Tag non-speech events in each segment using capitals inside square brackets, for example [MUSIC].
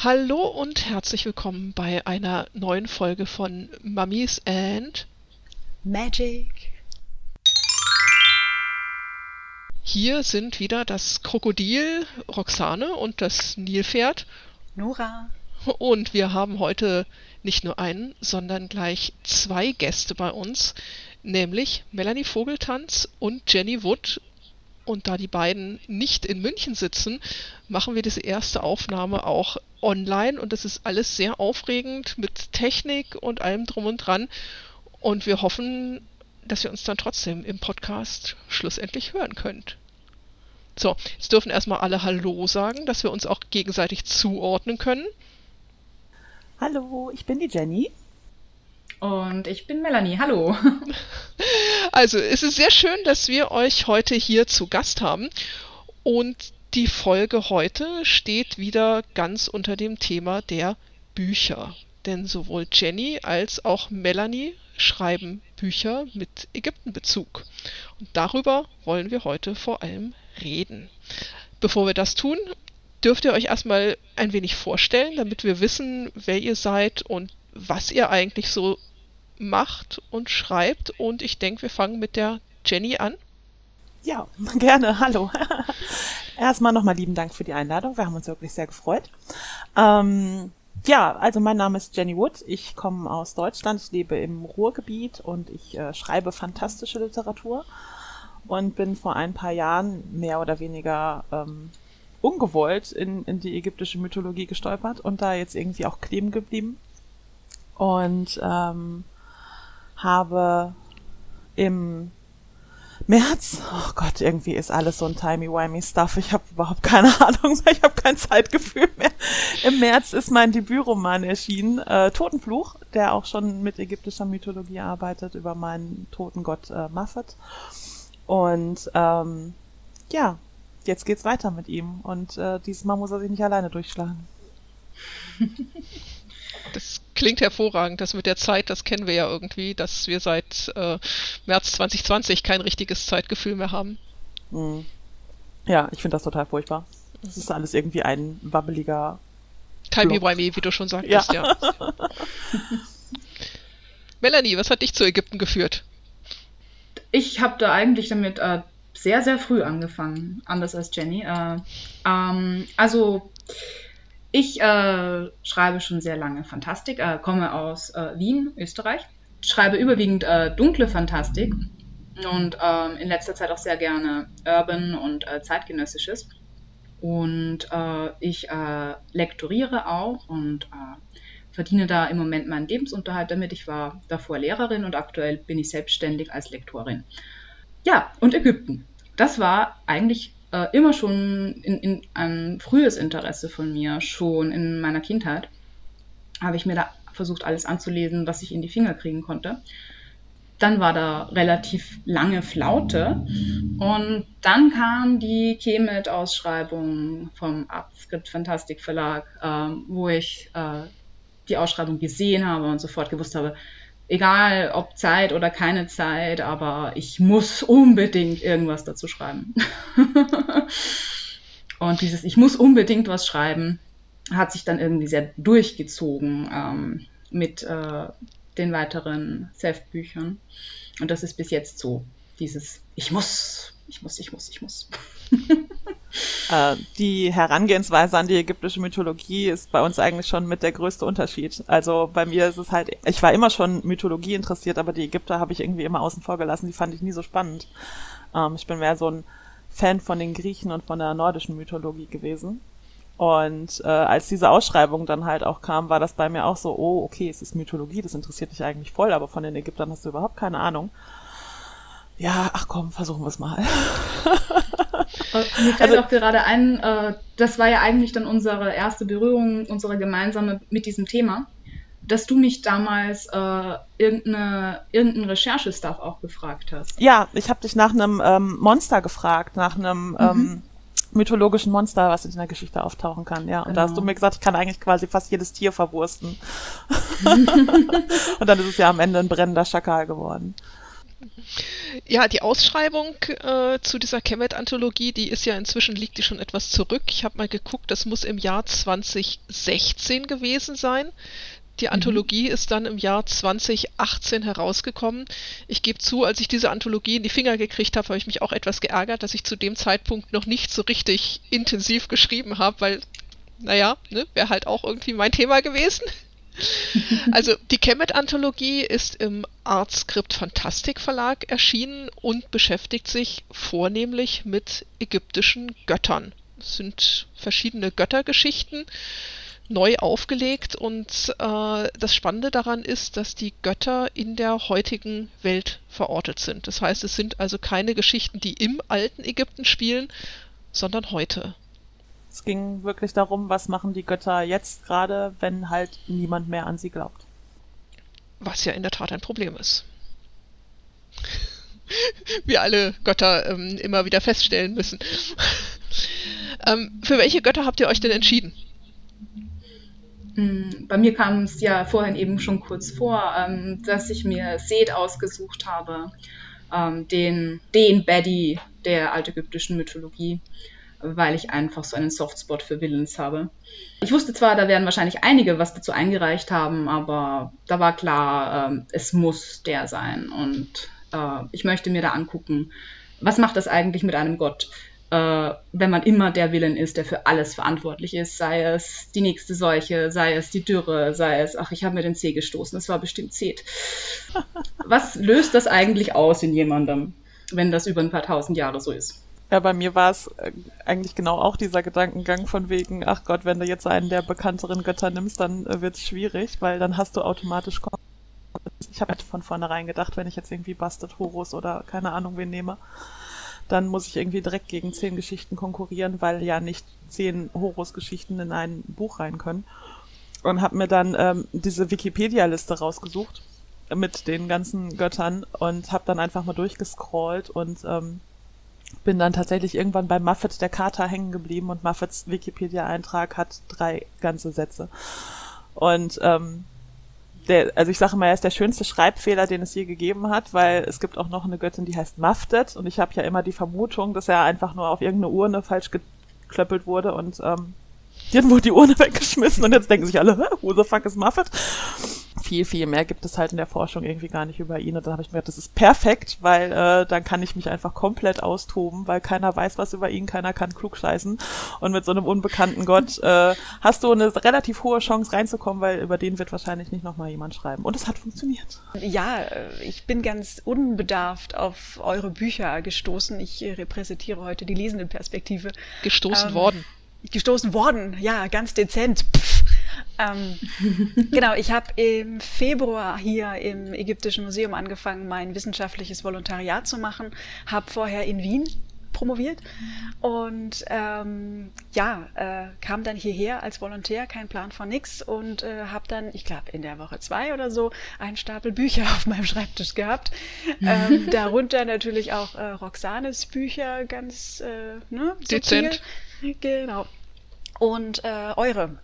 Hallo und herzlich willkommen bei einer neuen Folge von Mummies and Magic. Hier sind wieder das Krokodil Roxane und das Nilpferd Nora. Und wir haben heute nicht nur einen, sondern gleich zwei Gäste bei uns, nämlich Melanie Vogeltanz und Jenny Wood. Und da die beiden nicht in München sitzen, machen wir diese erste Aufnahme auch online und das ist alles sehr aufregend mit Technik und allem drum und dran. Und wir hoffen, dass ihr uns dann trotzdem im Podcast schlussendlich hören könnt. So, jetzt dürfen erstmal alle Hallo sagen, dass wir uns auch gegenseitig zuordnen können. Hallo, ich bin die Jenny. Und ich bin Melanie. Hallo. [LAUGHS] Also, es ist sehr schön, dass wir euch heute hier zu Gast haben. Und die Folge heute steht wieder ganz unter dem Thema der Bücher. Denn sowohl Jenny als auch Melanie schreiben Bücher mit Ägyptenbezug. Und darüber wollen wir heute vor allem reden. Bevor wir das tun, dürft ihr euch erstmal ein wenig vorstellen, damit wir wissen, wer ihr seid und was ihr eigentlich so macht und schreibt. Und ich denke, wir fangen mit der Jenny an. Ja, [LAUGHS] gerne. Hallo. [LAUGHS] Erstmal nochmal lieben Dank für die Einladung. Wir haben uns wirklich sehr gefreut. Ähm, ja, also mein Name ist Jenny Wood. Ich komme aus Deutschland. Ich lebe im Ruhrgebiet und ich äh, schreibe fantastische Literatur und bin vor ein paar Jahren mehr oder weniger ähm, ungewollt in, in die ägyptische Mythologie gestolpert und da jetzt irgendwie auch kleben geblieben. Und ähm, habe im März, oh Gott, irgendwie ist alles so ein timey-wimey Stuff. Ich habe überhaupt keine [LAUGHS] Ahnung mehr, ich habe kein Zeitgefühl mehr. Im März ist mein Debütroman erschienen, äh, Totenfluch, der auch schon mit ägyptischer Mythologie arbeitet, über meinen toten Gott äh, Mafet. Und ähm, ja, jetzt geht's weiter mit ihm. Und äh, dieses Mal muss er sich nicht alleine durchschlagen. [LAUGHS] Das klingt hervorragend. Das mit der Zeit, das kennen wir ja irgendwie, dass wir seit äh, März 2020 kein richtiges Zeitgefühl mehr haben. Mhm. Ja, ich finde das total furchtbar. Es ist alles irgendwie ein wabbeliger. Timey-wimey, wie du schon sagtest, ja. ja. [LAUGHS] Melanie, was hat dich zu Ägypten geführt? Ich habe da eigentlich damit äh, sehr, sehr früh angefangen, anders als Jenny. Äh, ähm, also ich äh, schreibe schon sehr lange Fantastik, äh, komme aus äh, Wien, Österreich, schreibe überwiegend äh, dunkle Fantastik und ähm, in letzter Zeit auch sehr gerne Urban und äh, zeitgenössisches. Und ich lektoriere auch und verdiene da im Moment meinen Lebensunterhalt damit. Ich war davor Lehrerin und aktuell bin ich selbstständig als Lektorin. Ja, und Ägypten. Das war eigentlich äh, immer schon in, in ein frühes Interesse von mir, schon in meiner Kindheit. Habe ich mir da versucht, alles anzulesen, was ich in die Finger kriegen konnte. Dann war da relativ lange Flaute und dann kam die Kemet-Ausschreibung vom Abskript Fantastik Verlag, äh, wo ich äh, die Ausschreibung gesehen habe und sofort gewusst habe, egal ob Zeit oder keine Zeit, aber ich muss unbedingt irgendwas dazu schreiben. [LAUGHS] und dieses Ich muss unbedingt was schreiben hat sich dann irgendwie sehr durchgezogen ähm, mit äh, den weiteren Self-Büchern. Und das ist bis jetzt so, dieses Ich muss, ich muss, ich muss, ich muss. [LAUGHS] Äh, die Herangehensweise an die ägyptische Mythologie ist bei uns eigentlich schon mit der größte Unterschied. Also bei mir ist es halt, ich war immer schon Mythologie interessiert, aber die Ägypter habe ich irgendwie immer außen vor gelassen. Die fand ich nie so spannend. Ähm, ich bin mehr so ein Fan von den Griechen und von der nordischen Mythologie gewesen. Und äh, als diese Ausschreibung dann halt auch kam, war das bei mir auch so, oh, okay, es ist Mythologie, das interessiert dich eigentlich voll, aber von den Ägyptern hast du überhaupt keine Ahnung. Ja, ach komm, versuchen wir es mal. [LAUGHS] Mir fällt also, auch gerade ein, äh, das war ja eigentlich dann unsere erste Berührung, unsere gemeinsame mit diesem Thema, dass du mich damals äh, irgendeine, irgendeinen Recherchestuff auch gefragt hast. Ja, ich habe dich nach einem ähm, Monster gefragt, nach einem mhm. ähm, mythologischen Monster, was in der Geschichte auftauchen kann, ja. Und genau. da hast du genau. mir gesagt, ich kann eigentlich quasi fast jedes Tier verwursten. [LAUGHS] [LAUGHS] und dann ist es ja am Ende ein brennender Schakal geworden. Ja, die Ausschreibung äh, zu dieser Kemet-Anthologie, die ist ja inzwischen, liegt die schon etwas zurück. Ich habe mal geguckt, das muss im Jahr 2016 gewesen sein. Die mhm. Anthologie mhm. ist dann im Jahr 2018 herausgekommen. Ich gebe zu, als ich diese Anthologie in die Finger gekriegt habe, habe ich mich auch etwas geärgert, dass ich zu dem Zeitpunkt noch nicht so richtig intensiv geschrieben habe, weil, naja, ne, wäre halt auch irgendwie mein Thema gewesen. [LAUGHS] also die Kemet-Anthologie ist im Artscript Fantastik Verlag erschienen und beschäftigt sich vornehmlich mit ägyptischen Göttern. Es sind verschiedene Göttergeschichten neu aufgelegt und äh, das Spannende daran ist, dass die Götter in der heutigen Welt verortet sind. Das heißt, es sind also keine Geschichten, die im alten Ägypten spielen, sondern heute. Es ging wirklich darum, was machen die Götter jetzt gerade, wenn halt niemand mehr an sie glaubt. Was ja in der Tat ein Problem ist. Wie alle Götter ähm, immer wieder feststellen müssen. ähm, für welche Götter habt ihr euch denn entschieden? Hm, bei mir kam es ja vorhin eben schon kurz vor, ähm, dass ich mir Seth ausgesucht habe, ähm, den, den Baddy der altägyptischen Mythologie, weil ich einfach so einen Softspot für Villains habe. Ich wusste zwar, da werden wahrscheinlich einige was dazu eingereicht haben, aber da war klar, ähm, es muss der sein. Und äh, ich möchte mir da angucken, was macht das eigentlich mit einem Gott? äh, wenn man immer der Willen ist, der für alles verantwortlich ist, sei es die nächste Seuche, sei es die Dürre, sei es, ach, ich habe mir den Zeh gestoßen, das war bestimmt Zet. [LAUGHS] Was löst das eigentlich aus in jemandem, wenn das über ein paar tausend Jahre so ist? Ja, bei mir war es äh, eigentlich genau auch dieser Gedankengang von wegen, ach Gott, wenn du jetzt einen der bekannteren Götter nimmst, dann äh, wird es schwierig, weil dann hast du automatisch ich habe halt von vornherein gedacht, wenn ich jetzt irgendwie Bastet Horus oder keine Ahnung wen nehme, dann muss ich irgendwie direkt gegen zehn Geschichten konkurrieren, weil ja nicht zehn Horus-Geschichten in ein Buch rein können. Und habe mir dann ähm, diese Wikipedia-Liste rausgesucht mit den ganzen Göttern und habe dann einfach mal durchgescrollt und ähm, bin dann tatsächlich irgendwann bei Muffet der Kater hängen geblieben und Muffets Wikipedia-Eintrag hat drei ganze Sätze. Und ähm, der, also ich sage mal, er ist der schönste Schreibfehler, den es je gegeben hat, weil es gibt auch noch eine Göttin, die heißt Maftet und ich habe ja immer die Vermutung, dass er einfach nur auf irgendeine Urne falsch geklöppelt wurde und ähm, wurde die Urne [LAUGHS] weggeschmissen und jetzt denken sich alle, who the fuck is Muffet? Viel, viel mehr gibt es halt in der Forschung irgendwie gar nicht über ihn. Und dann habe ich mir gedacht, das ist perfekt, weil äh, dann kann ich mich einfach komplett austoben, weil keiner weiß was über ihn, keiner kann klug scheißen. Und mit so einem unbekannten Gott äh, hast du eine relativ hohe Chance reinzukommen, weil über den wird wahrscheinlich nicht nochmal jemand schreiben. Und es hat funktioniert. Ja, äh, ich bin ganz unbedarft auf eure Bücher gestoßen. Ich äh, repräsentiere heute die lesende Perspektive. Gestoßen ähm, worden. Gestoßen worden, ja, ganz dezent. Pff. Ähm, genau, ich habe im Februar hier im Ägyptischen Museum angefangen, mein wissenschaftliches Volontariat zu machen, habe vorher in Wien promoviert und ähm, ja, äh, kam dann hierher als Volontär, kein Plan von nix und äh, habe dann, ich glaube in der Woche zwei oder so, einen Stapel Bücher [LAUGHS] auf meinem Schreibtisch gehabt. Ähm, [LAUGHS] darunter natürlich auch äh, Roxanes Bücher, ganz äh, ne, dezent. Genau. Und äh, eure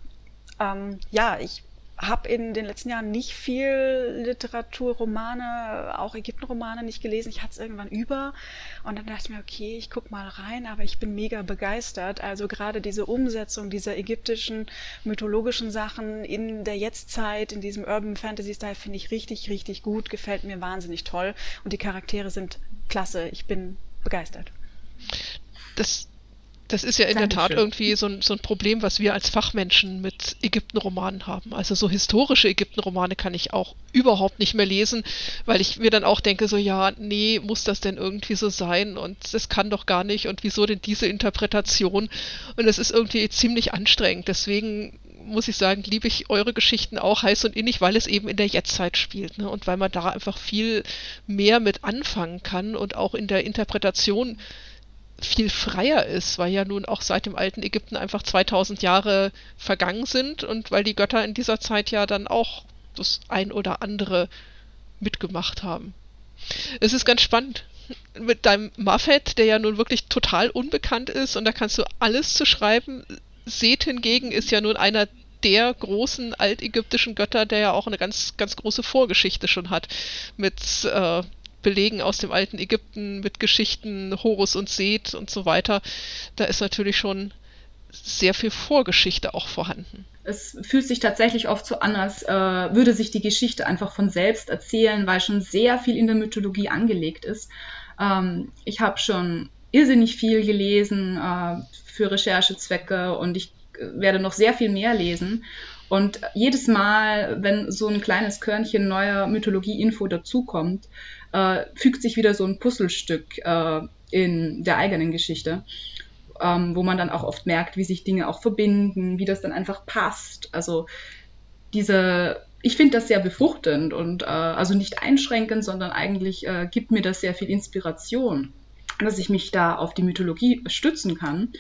ähm, ja, ich habe in den letzten Jahren nicht viel Literatur, Romane, auch Ägyptenromane nicht gelesen. Ich hatte es irgendwann über und dann dachte ich mir, okay, ich guck mal rein, aber ich bin mega begeistert. Also gerade diese Umsetzung dieser ägyptischen mythologischen Sachen in der Jetztzeit, in diesem Urban Fantasy Style finde ich richtig, richtig gut, gefällt mir wahnsinnig toll und die Charaktere sind klasse. Ich bin begeistert. Das das ist ja in Dankeschön. der Tat irgendwie so ein, so ein Problem, was wir als Fachmenschen mit Ägyptenromanen haben. Also so historische Ägyptenromane kann ich auch überhaupt nicht mehr lesen, weil ich mir dann auch denke, so ja, nee, muss das denn irgendwie so sein und das kann doch gar nicht und wieso denn diese Interpretation? Und es ist irgendwie ziemlich anstrengend. Deswegen muss ich sagen, liebe ich eure Geschichten auch heiß und innig, weil es eben in der Jetztzeit spielt ne? und weil man da einfach viel mehr mit anfangen kann und auch in der Interpretation viel freier ist, weil ja nun auch seit dem alten Ägypten einfach 2000 Jahre vergangen sind und weil die Götter in dieser Zeit ja dann auch das ein oder andere mitgemacht haben. Es ist ganz spannend mit deinem Muffet, der ja nun wirklich total unbekannt ist und da kannst du alles zu schreiben. Seth hingegen ist ja nun einer der großen altägyptischen Götter, der ja auch eine ganz, ganz große Vorgeschichte schon hat mit äh, Belegen aus dem alten Ägypten mit Geschichten Horus und Seth und so weiter, da ist natürlich schon sehr viel Vorgeschichte auch vorhanden. Es fühlt sich tatsächlich oft so an, als äh, würde sich die Geschichte einfach von selbst erzählen, weil schon sehr viel in der Mythologie angelegt ist. Ähm, ich habe schon irrsinnig viel gelesen äh, für Recherchezwecke und ich äh, werde noch sehr viel mehr lesen. Und jedes Mal, wenn so ein kleines Körnchen neuer Mythologie-Info dazukommt, äh, fügt sich wieder so ein Puzzlestück äh, in der eigenen Geschichte ähm, wo man dann auch oft merkt, wie sich Dinge auch verbinden, wie das dann einfach passt. Also diese, ich finde das sehr befruchtend und äh, also nicht einschränkend, sondern eigentlich äh, gibt mir das sehr viel Inspiration, dass ich mich da auf die Mythologie stützen kann.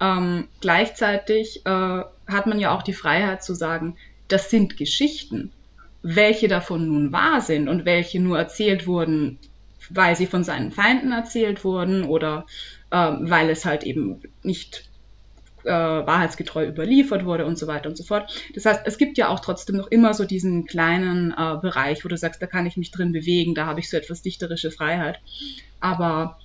Ähm, gleichzeitig äh, hat man ja auch die Freiheit zu sagen, das sind Geschichten. Welche davon nun wahr sind und welche nur erzählt wurden, weil sie von seinen Feinden erzählt wurden oder ähm, weil es halt eben nicht äh, wahrheitsgetreu überliefert wurde und so weiter und so fort. Das heißt, es gibt ja auch trotzdem noch immer so diesen kleinen äh, Bereich, wo du sagst, da kann ich mich drin bewegen, da habe ich so etwas dichterische Freiheit. Aber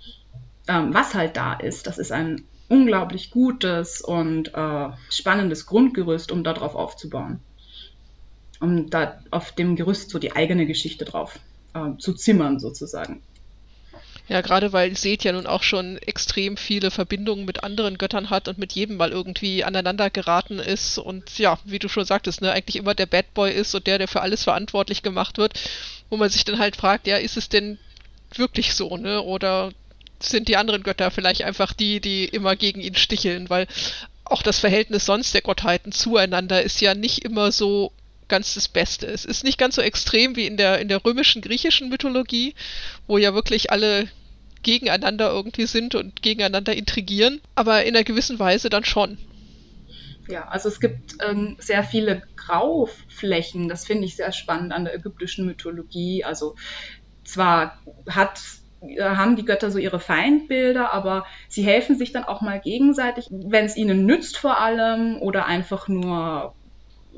ähm, was halt da ist, das ist ein unglaublich gutes und äh, spannendes Grundgerüst, um darauf aufzubauen. Um da auf dem Gerüst so die eigene Geschichte drauf äh, zu zimmern, sozusagen. Ja, gerade weil Seth ja nun auch schon extrem viele Verbindungen mit anderen Göttern hat und mit jedem mal irgendwie aneinander geraten ist und ja, wie du schon sagtest, ne, eigentlich immer der Bad Boy ist und der, der für alles verantwortlich gemacht wird, wo man sich dann halt fragt, ja, ist es denn wirklich so, ne? Oder sind die anderen Götter vielleicht einfach die, die immer gegen ihn sticheln, weil auch das Verhältnis sonst der Gottheiten zueinander ist ja nicht immer so ganz das Beste. Es ist nicht ganz so extrem wie in der, in der römischen, griechischen Mythologie, wo ja wirklich alle gegeneinander irgendwie sind und gegeneinander intrigieren, aber in einer gewissen Weise dann schon. Ja, also es gibt ähm, sehr viele Grauflächen, das finde ich sehr spannend an der ägyptischen Mythologie. Also zwar hat äh, haben die Götter so ihre Feindbilder, aber sie helfen sich dann auch mal gegenseitig, wenn es ihnen nützt vor allem oder einfach nur,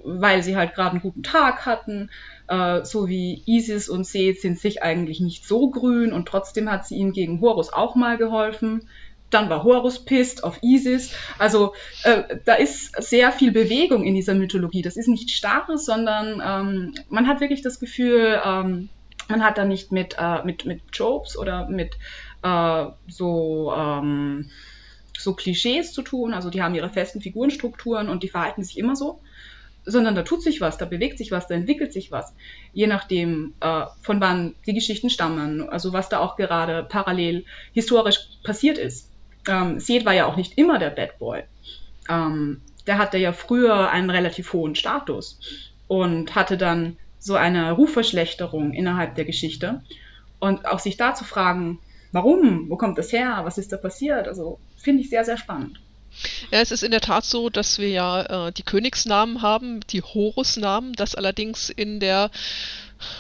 weil sie halt gerade einen guten Tag hatten. Äh, so wie Isis und Seth sind sich eigentlich nicht so grün und trotzdem hat sie ihnen gegen Horus auch mal geholfen. Dann war Horus pisst auf Isis. Also äh, da ist sehr viel Bewegung in dieser Mythologie. Das ist nicht starres, sondern ähm, man hat wirklich das Gefühl, ähm, man hat da nicht mit, äh, mit, mit Tropes oder mit äh, so, ähm, so Klischees zu tun. Also die haben ihre festen Figurenstrukturen und die verhalten sich immer so sondern da tut sich was, da bewegt sich was, da entwickelt sich was, je nachdem, äh, von wann die Geschichten stammen, also was da auch gerade parallel historisch passiert ist. Ähm, Seth war ja auch nicht immer der Bad Boy. Ähm, der hatte ja früher einen relativ hohen Status und hatte dann so eine Rufverschlechterung innerhalb der Geschichte. Und auch sich da zu fragen, warum, wo kommt das her, was ist da passiert, also finde ich sehr, sehr spannend. Ja, es ist in der Tat so, dass wir ja äh, die Königsnamen haben, die Horusnamen, das allerdings in der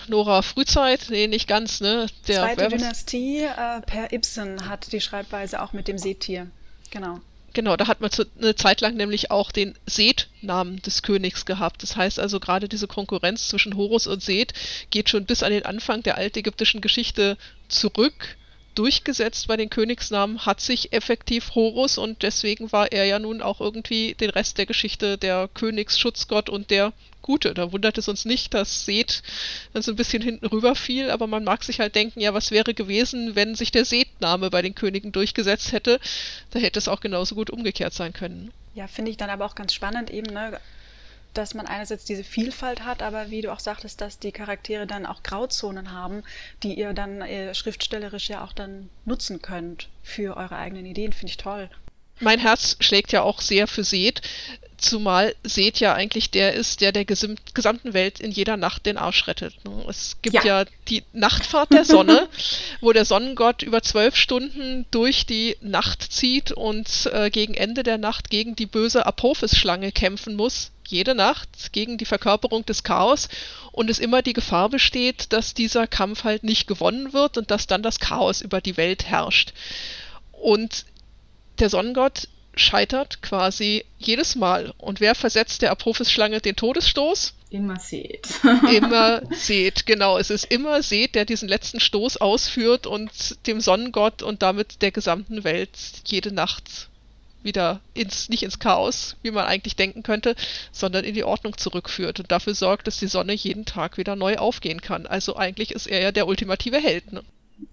Nora Frühzeit, nee, nicht ganz, ne? Der Zweite Dynastie äh, per Ibsen hat die Schreibweise auch mit dem Seetier. Genau. Genau, da hat man zu, eine Zeit lang nämlich auch den Seth-Namen des Königs gehabt. Das heißt also, gerade diese Konkurrenz zwischen Horus und Seth geht schon bis an den Anfang der altägyptischen Geschichte zurück durchgesetzt bei den Königsnamen hat sich effektiv Horus und deswegen war er ja nun auch irgendwie den Rest der Geschichte der Königsschutzgott und der Gute. Da wundert es uns nicht, dass Seth dann so ein bisschen hinten rüber fiel, aber man mag sich halt denken, ja, was wäre gewesen, wenn sich der Seth-Name bei den Königen durchgesetzt hätte? Da hätte es auch genauso gut umgekehrt sein können. Ja, finde ich dann aber auch ganz spannend eben, ne? Dass man einerseits diese Vielfalt hat, aber wie du auch sagtest, dass die Charaktere dann auch Grauzonen haben, die ihr dann äh, schriftstellerisch ja auch dann nutzen könnt für eure eigenen Ideen, finde ich toll. Mein Herz schlägt ja auch sehr für Seth, zumal Seth ja eigentlich der ist, der der gesamten Welt in jeder Nacht den Arsch rettet. Ne? Es gibt ja, ja die Nachtfahrt der Sonne, [LAUGHS] wo der Sonnengott über zwölf Stunden durch die Nacht zieht und äh, gegen Ende der Nacht gegen die böse Apophis-Schlange kämpfen muss jede Nacht gegen die Verkörperung des Chaos und es immer die Gefahr besteht, dass dieser Kampf halt nicht gewonnen wird und dass dann das Chaos über die Welt herrscht. Und der Sonnengott scheitert quasi jedes Mal. Und wer versetzt der Apophis-Schlange den Todesstoß? Immer seht. immer [LAUGHS] seht, genau. Es ist immer seht, der diesen letzten Stoß ausführt und dem Sonnengott und damit der gesamten Welt jede Nacht wieder ins, nicht ins Chaos, wie man eigentlich denken könnte, sondern in die Ordnung zurückführt und dafür sorgt, dass die Sonne jeden Tag wieder neu aufgehen kann. Also eigentlich ist er ja der ultimative Held. Ne?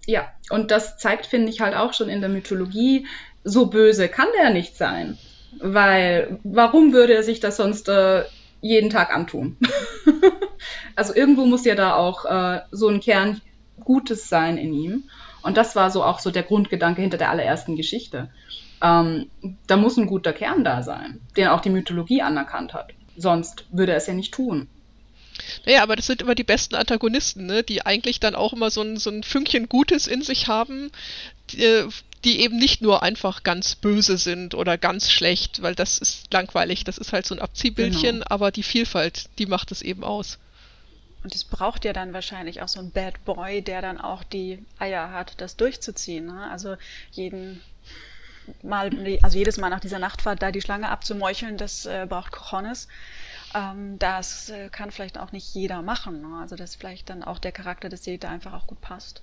Ja, und das zeigt, finde ich, halt auch schon in der Mythologie, so böse kann der nicht sein. Weil, warum würde er sich das sonst äh, jeden Tag antun? [LAUGHS] also irgendwo muss ja da auch äh, so ein Kern Gutes sein in ihm. Und das war so auch so der Grundgedanke hinter der allerersten Geschichte. Ähm, da muss ein guter Kern da sein, den auch die Mythologie anerkannt hat. Sonst würde er es ja nicht tun. Naja, aber das sind immer die besten Antagonisten, ne? die eigentlich dann auch immer so ein, so ein Fünkchen Gutes in sich haben, die, äh, die eben nicht nur einfach ganz böse sind oder ganz schlecht, weil das ist langweilig, das ist halt so ein Abziehbildchen, genau. aber die Vielfalt, die macht es eben aus. Und es braucht ja dann wahrscheinlich auch so ein Bad Boy, der dann auch die Eier hat, das durchzuziehen. Ne? Also jeden Mal, also jedes Mal nach dieser Nachtfahrt da die Schlange abzumeucheln, das äh, braucht Cojones. Ähm, das äh, kann vielleicht auch nicht jeder machen. Ne? Also dass vielleicht dann auch der Charakter des Sete einfach auch gut passt.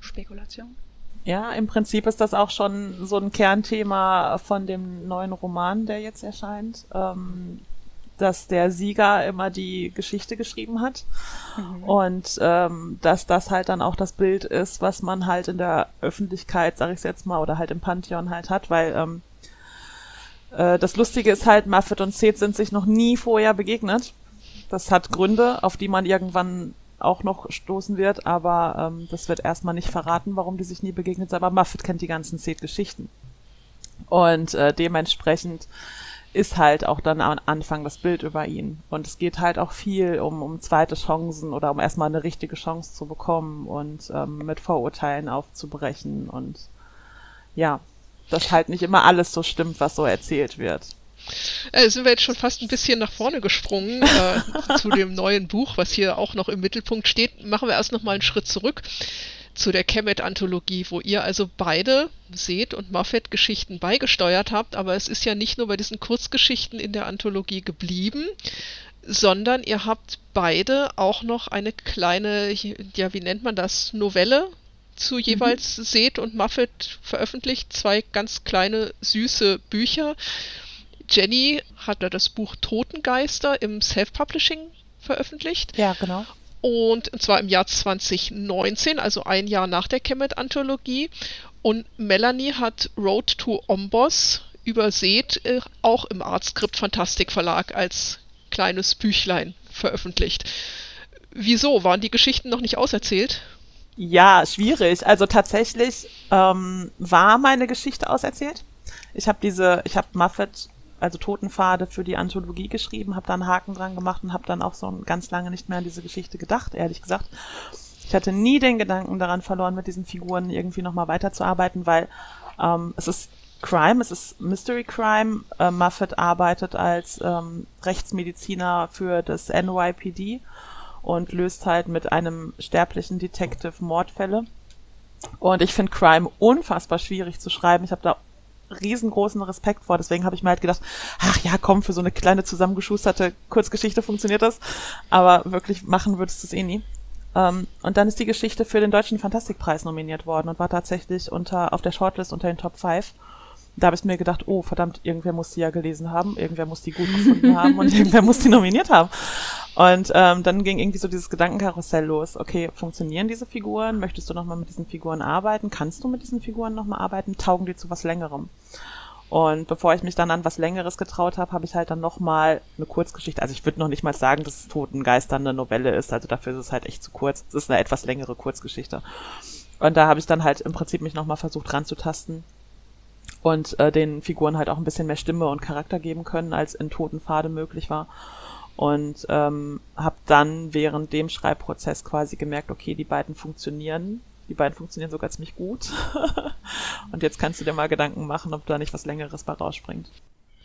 Spekulation. Ja, im Prinzip ist das auch schon so ein Kernthema von dem neuen Roman, der jetzt erscheint. Ähm, dass der Sieger immer die Geschichte geschrieben hat mhm. und ähm, dass das halt dann auch das Bild ist, was man halt in der Öffentlichkeit, sag ich jetzt mal, oder halt im Pantheon halt hat, weil ähm, äh, das Lustige ist halt, Muffet und Seth sind sich noch nie vorher begegnet. Das hat Gründe, auf die man irgendwann auch noch stoßen wird, aber ähm, das wird erstmal nicht verraten, warum die sich nie begegnet sind. Aber Muffet kennt die ganzen Seth-Geschichten. Und äh, dementsprechend ist halt auch dann am Anfang das Bild über ihn. Und es geht halt auch viel um, um zweite Chancen oder um erstmal eine richtige Chance zu bekommen und ähm, mit Vorurteilen aufzubrechen und ja, dass halt nicht immer alles so stimmt, was so erzählt wird. Äh, sind wir jetzt schon fast ein bisschen nach vorne gesprungen äh, [LAUGHS] zu dem neuen Buch, was hier auch noch im Mittelpunkt steht. Machen wir erst noch mal einen Schritt zurück zu der Kemet-Anthologie, wo ihr also beide seht und Muffet-Geschichten beigesteuert habt, aber es ist ja nicht nur bei diesen Kurzgeschichten in der Anthologie geblieben, sondern ihr habt beide auch noch eine kleine, ja, wie nennt man das, Novelle zu mhm. jeweils mhm. Seht und Muffet veröffentlicht, zwei ganz kleine, süße Bücher. Jenny hat da das Buch Totengeister im Self-Publishing veröffentlicht. Ja, genau und zwar im Jahr 2019, also ein Jahr nach der Kemet-Anthologie. Und Melanie hat Road to Ombos übersät, äh, auch im Artskript Fantastik Verlag als kleines Büchlein veröffentlicht. Wieso? Waren die Geschichten noch nicht auserzählt? Ja, schwierig. Also tatsächlich ähm, war meine Geschichte auserzählt. Ich habe diese, ich habe Muffet also Totenpfade für die Anthologie geschrieben, habe da einen Haken dran gemacht und habe dann auch so ganz lange nicht mehr an diese Geschichte gedacht, ehrlich gesagt. Ich hatte nie den Gedanken daran verloren, mit diesen Figuren irgendwie nochmal weiterzuarbeiten, weil ähm, es ist Crime, es ist Mystery Crime. Äh, Muffet arbeitet als ähm, Rechtsmediziner für das NYPD und löst halt mit einem sterblichen Detective Mordfälle. Und ich finde Crime unfassbar schwierig zu schreiben. Ich habe da riesengroßen Respekt vor. Deswegen habe ich mir halt gedacht, ach ja, komm, für so eine kleine zusammengeschusterte Kurzgeschichte funktioniert das. Aber wirklich machen würdest du es eh nie. Ähm, und dann ist die Geschichte für den Deutschen Fantastikpreis nominiert worden und war tatsächlich unter auf der Shortlist unter den Top 5. Da habe ich mir gedacht, oh verdammt, irgendwer muss die ja gelesen haben, irgendwer muss die gut gefunden haben und [LAUGHS] irgendwer muss die nominiert haben. Und ähm, dann ging irgendwie so dieses Gedankenkarussell los. Okay, funktionieren diese Figuren? Möchtest du nochmal mit diesen Figuren arbeiten? Kannst du mit diesen Figuren nochmal arbeiten? Taugen die zu was Längerem? Und bevor ich mich dann an was Längeres getraut habe, habe ich halt dann nochmal eine Kurzgeschichte. Also ich würde noch nicht mal sagen, dass Totengeister eine Novelle ist. Also dafür ist es halt echt zu kurz. Es ist eine etwas längere Kurzgeschichte. Und da habe ich dann halt im Prinzip mich nochmal versucht ranzutasten und äh, den Figuren halt auch ein bisschen mehr Stimme und Charakter geben können, als in Totenpfade möglich war und ähm, habe dann während dem Schreibprozess quasi gemerkt, okay, die beiden funktionieren. Die beiden funktionieren sogar ziemlich gut. [LAUGHS] und jetzt kannst du dir mal Gedanken machen, ob da nicht was Längeres bei rausspringt.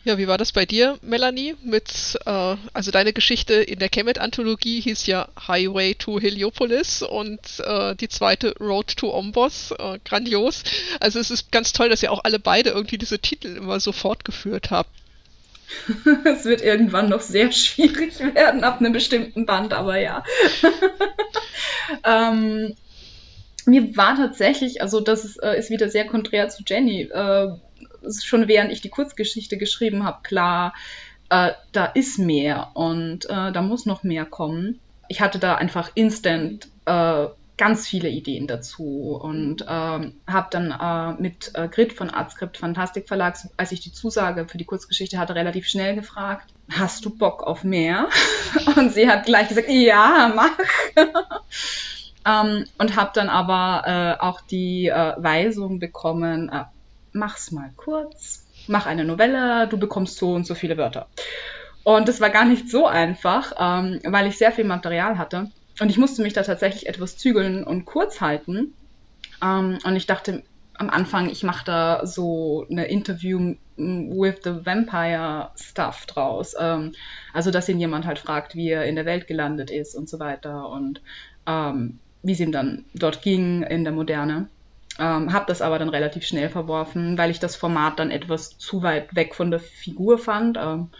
Ja, wie war das bei dir, Melanie? Mit, äh, also deine Geschichte in der Kemet-Anthologie hieß ja Highway to Heliopolis und äh, die zweite Road to Ombos. Äh, grandios. Also es ist ganz toll, dass ihr auch alle beide irgendwie diese Titel immer so fortgeführt habt. [LAUGHS] es wird irgendwann noch sehr schwierig werden ab einem bestimmten Band, aber ja. [LAUGHS] ähm, mir war tatsächlich, also das ist, äh, ist wieder sehr konträr zu Jenny. Schon während ich die Kurzgeschichte geschrieben habe, klar, äh, da ist mehr und äh, da muss noch mehr kommen. Ich hatte da einfach instant äh, ganz viele Ideen dazu und ähm, habe dann äh, mit äh, Grit von Artscript Fantastik Verlag, als ich die Zusage für die Kurzgeschichte hatte, relativ schnell gefragt, hast du Bock auf mehr? [LAUGHS] und sie hat gleich gesagt, ja, mach. [LAUGHS] ähm, und habe dann aber äh, auch die Weisung bekommen, mach's mal kurz, mach eine Novelle, du bekommst so und so viele Wörter. Und das war gar nicht so einfach, ähm, weil ich sehr viel Material hatte. Und ich musste mich da tatsächlich etwas zügeln und kurz halten. Ähm, und ich dachte am Anfang, ich mache da so eine Interview with the Vampire Stuff draus. Ähm, also, dass ihn jemand halt fragt, wie er in der Welt gelandet ist und so weiter und ähm, wie es ihm dann dort ging in der Moderne. Ähm, habe das aber dann relativ schnell verworfen, weil ich das Format dann etwas zu weit weg von der Figur fand. Ähm,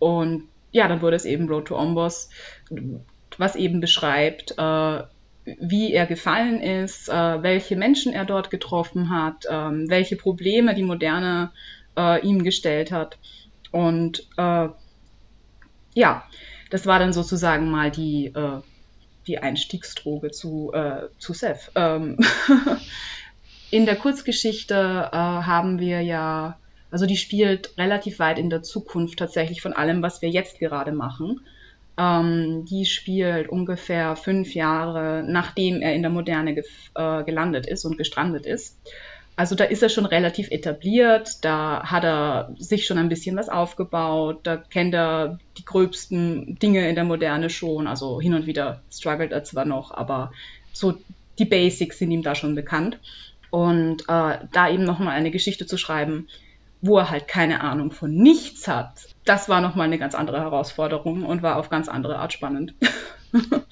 und ja, dann wurde es eben Road to Ombos, was eben beschreibt, äh, wie er gefallen ist, äh, welche Menschen er dort getroffen hat, äh, welche Probleme die Moderne äh, ihm gestellt hat. Und äh, ja, das war dann sozusagen mal die äh, die Einstiegsdroge zu, äh, zu Seth. Ähm [LAUGHS] in der Kurzgeschichte äh, haben wir ja, also die spielt relativ weit in der Zukunft tatsächlich von allem, was wir jetzt gerade machen. Ähm, die spielt ungefähr fünf Jahre, nachdem er in der Moderne äh, gelandet ist und gestrandet ist. Also da ist er schon relativ etabliert, da hat er sich schon ein bisschen was aufgebaut, da kennt er die gröbsten Dinge in der Moderne schon, also hin und wieder struggelt er zwar noch, aber so die Basics sind ihm da schon bekannt. Und äh, da eben nochmal eine Geschichte zu schreiben, wo er halt keine Ahnung von nichts hat, das war nochmal eine ganz andere Herausforderung und war auf ganz andere Art spannend. [LAUGHS]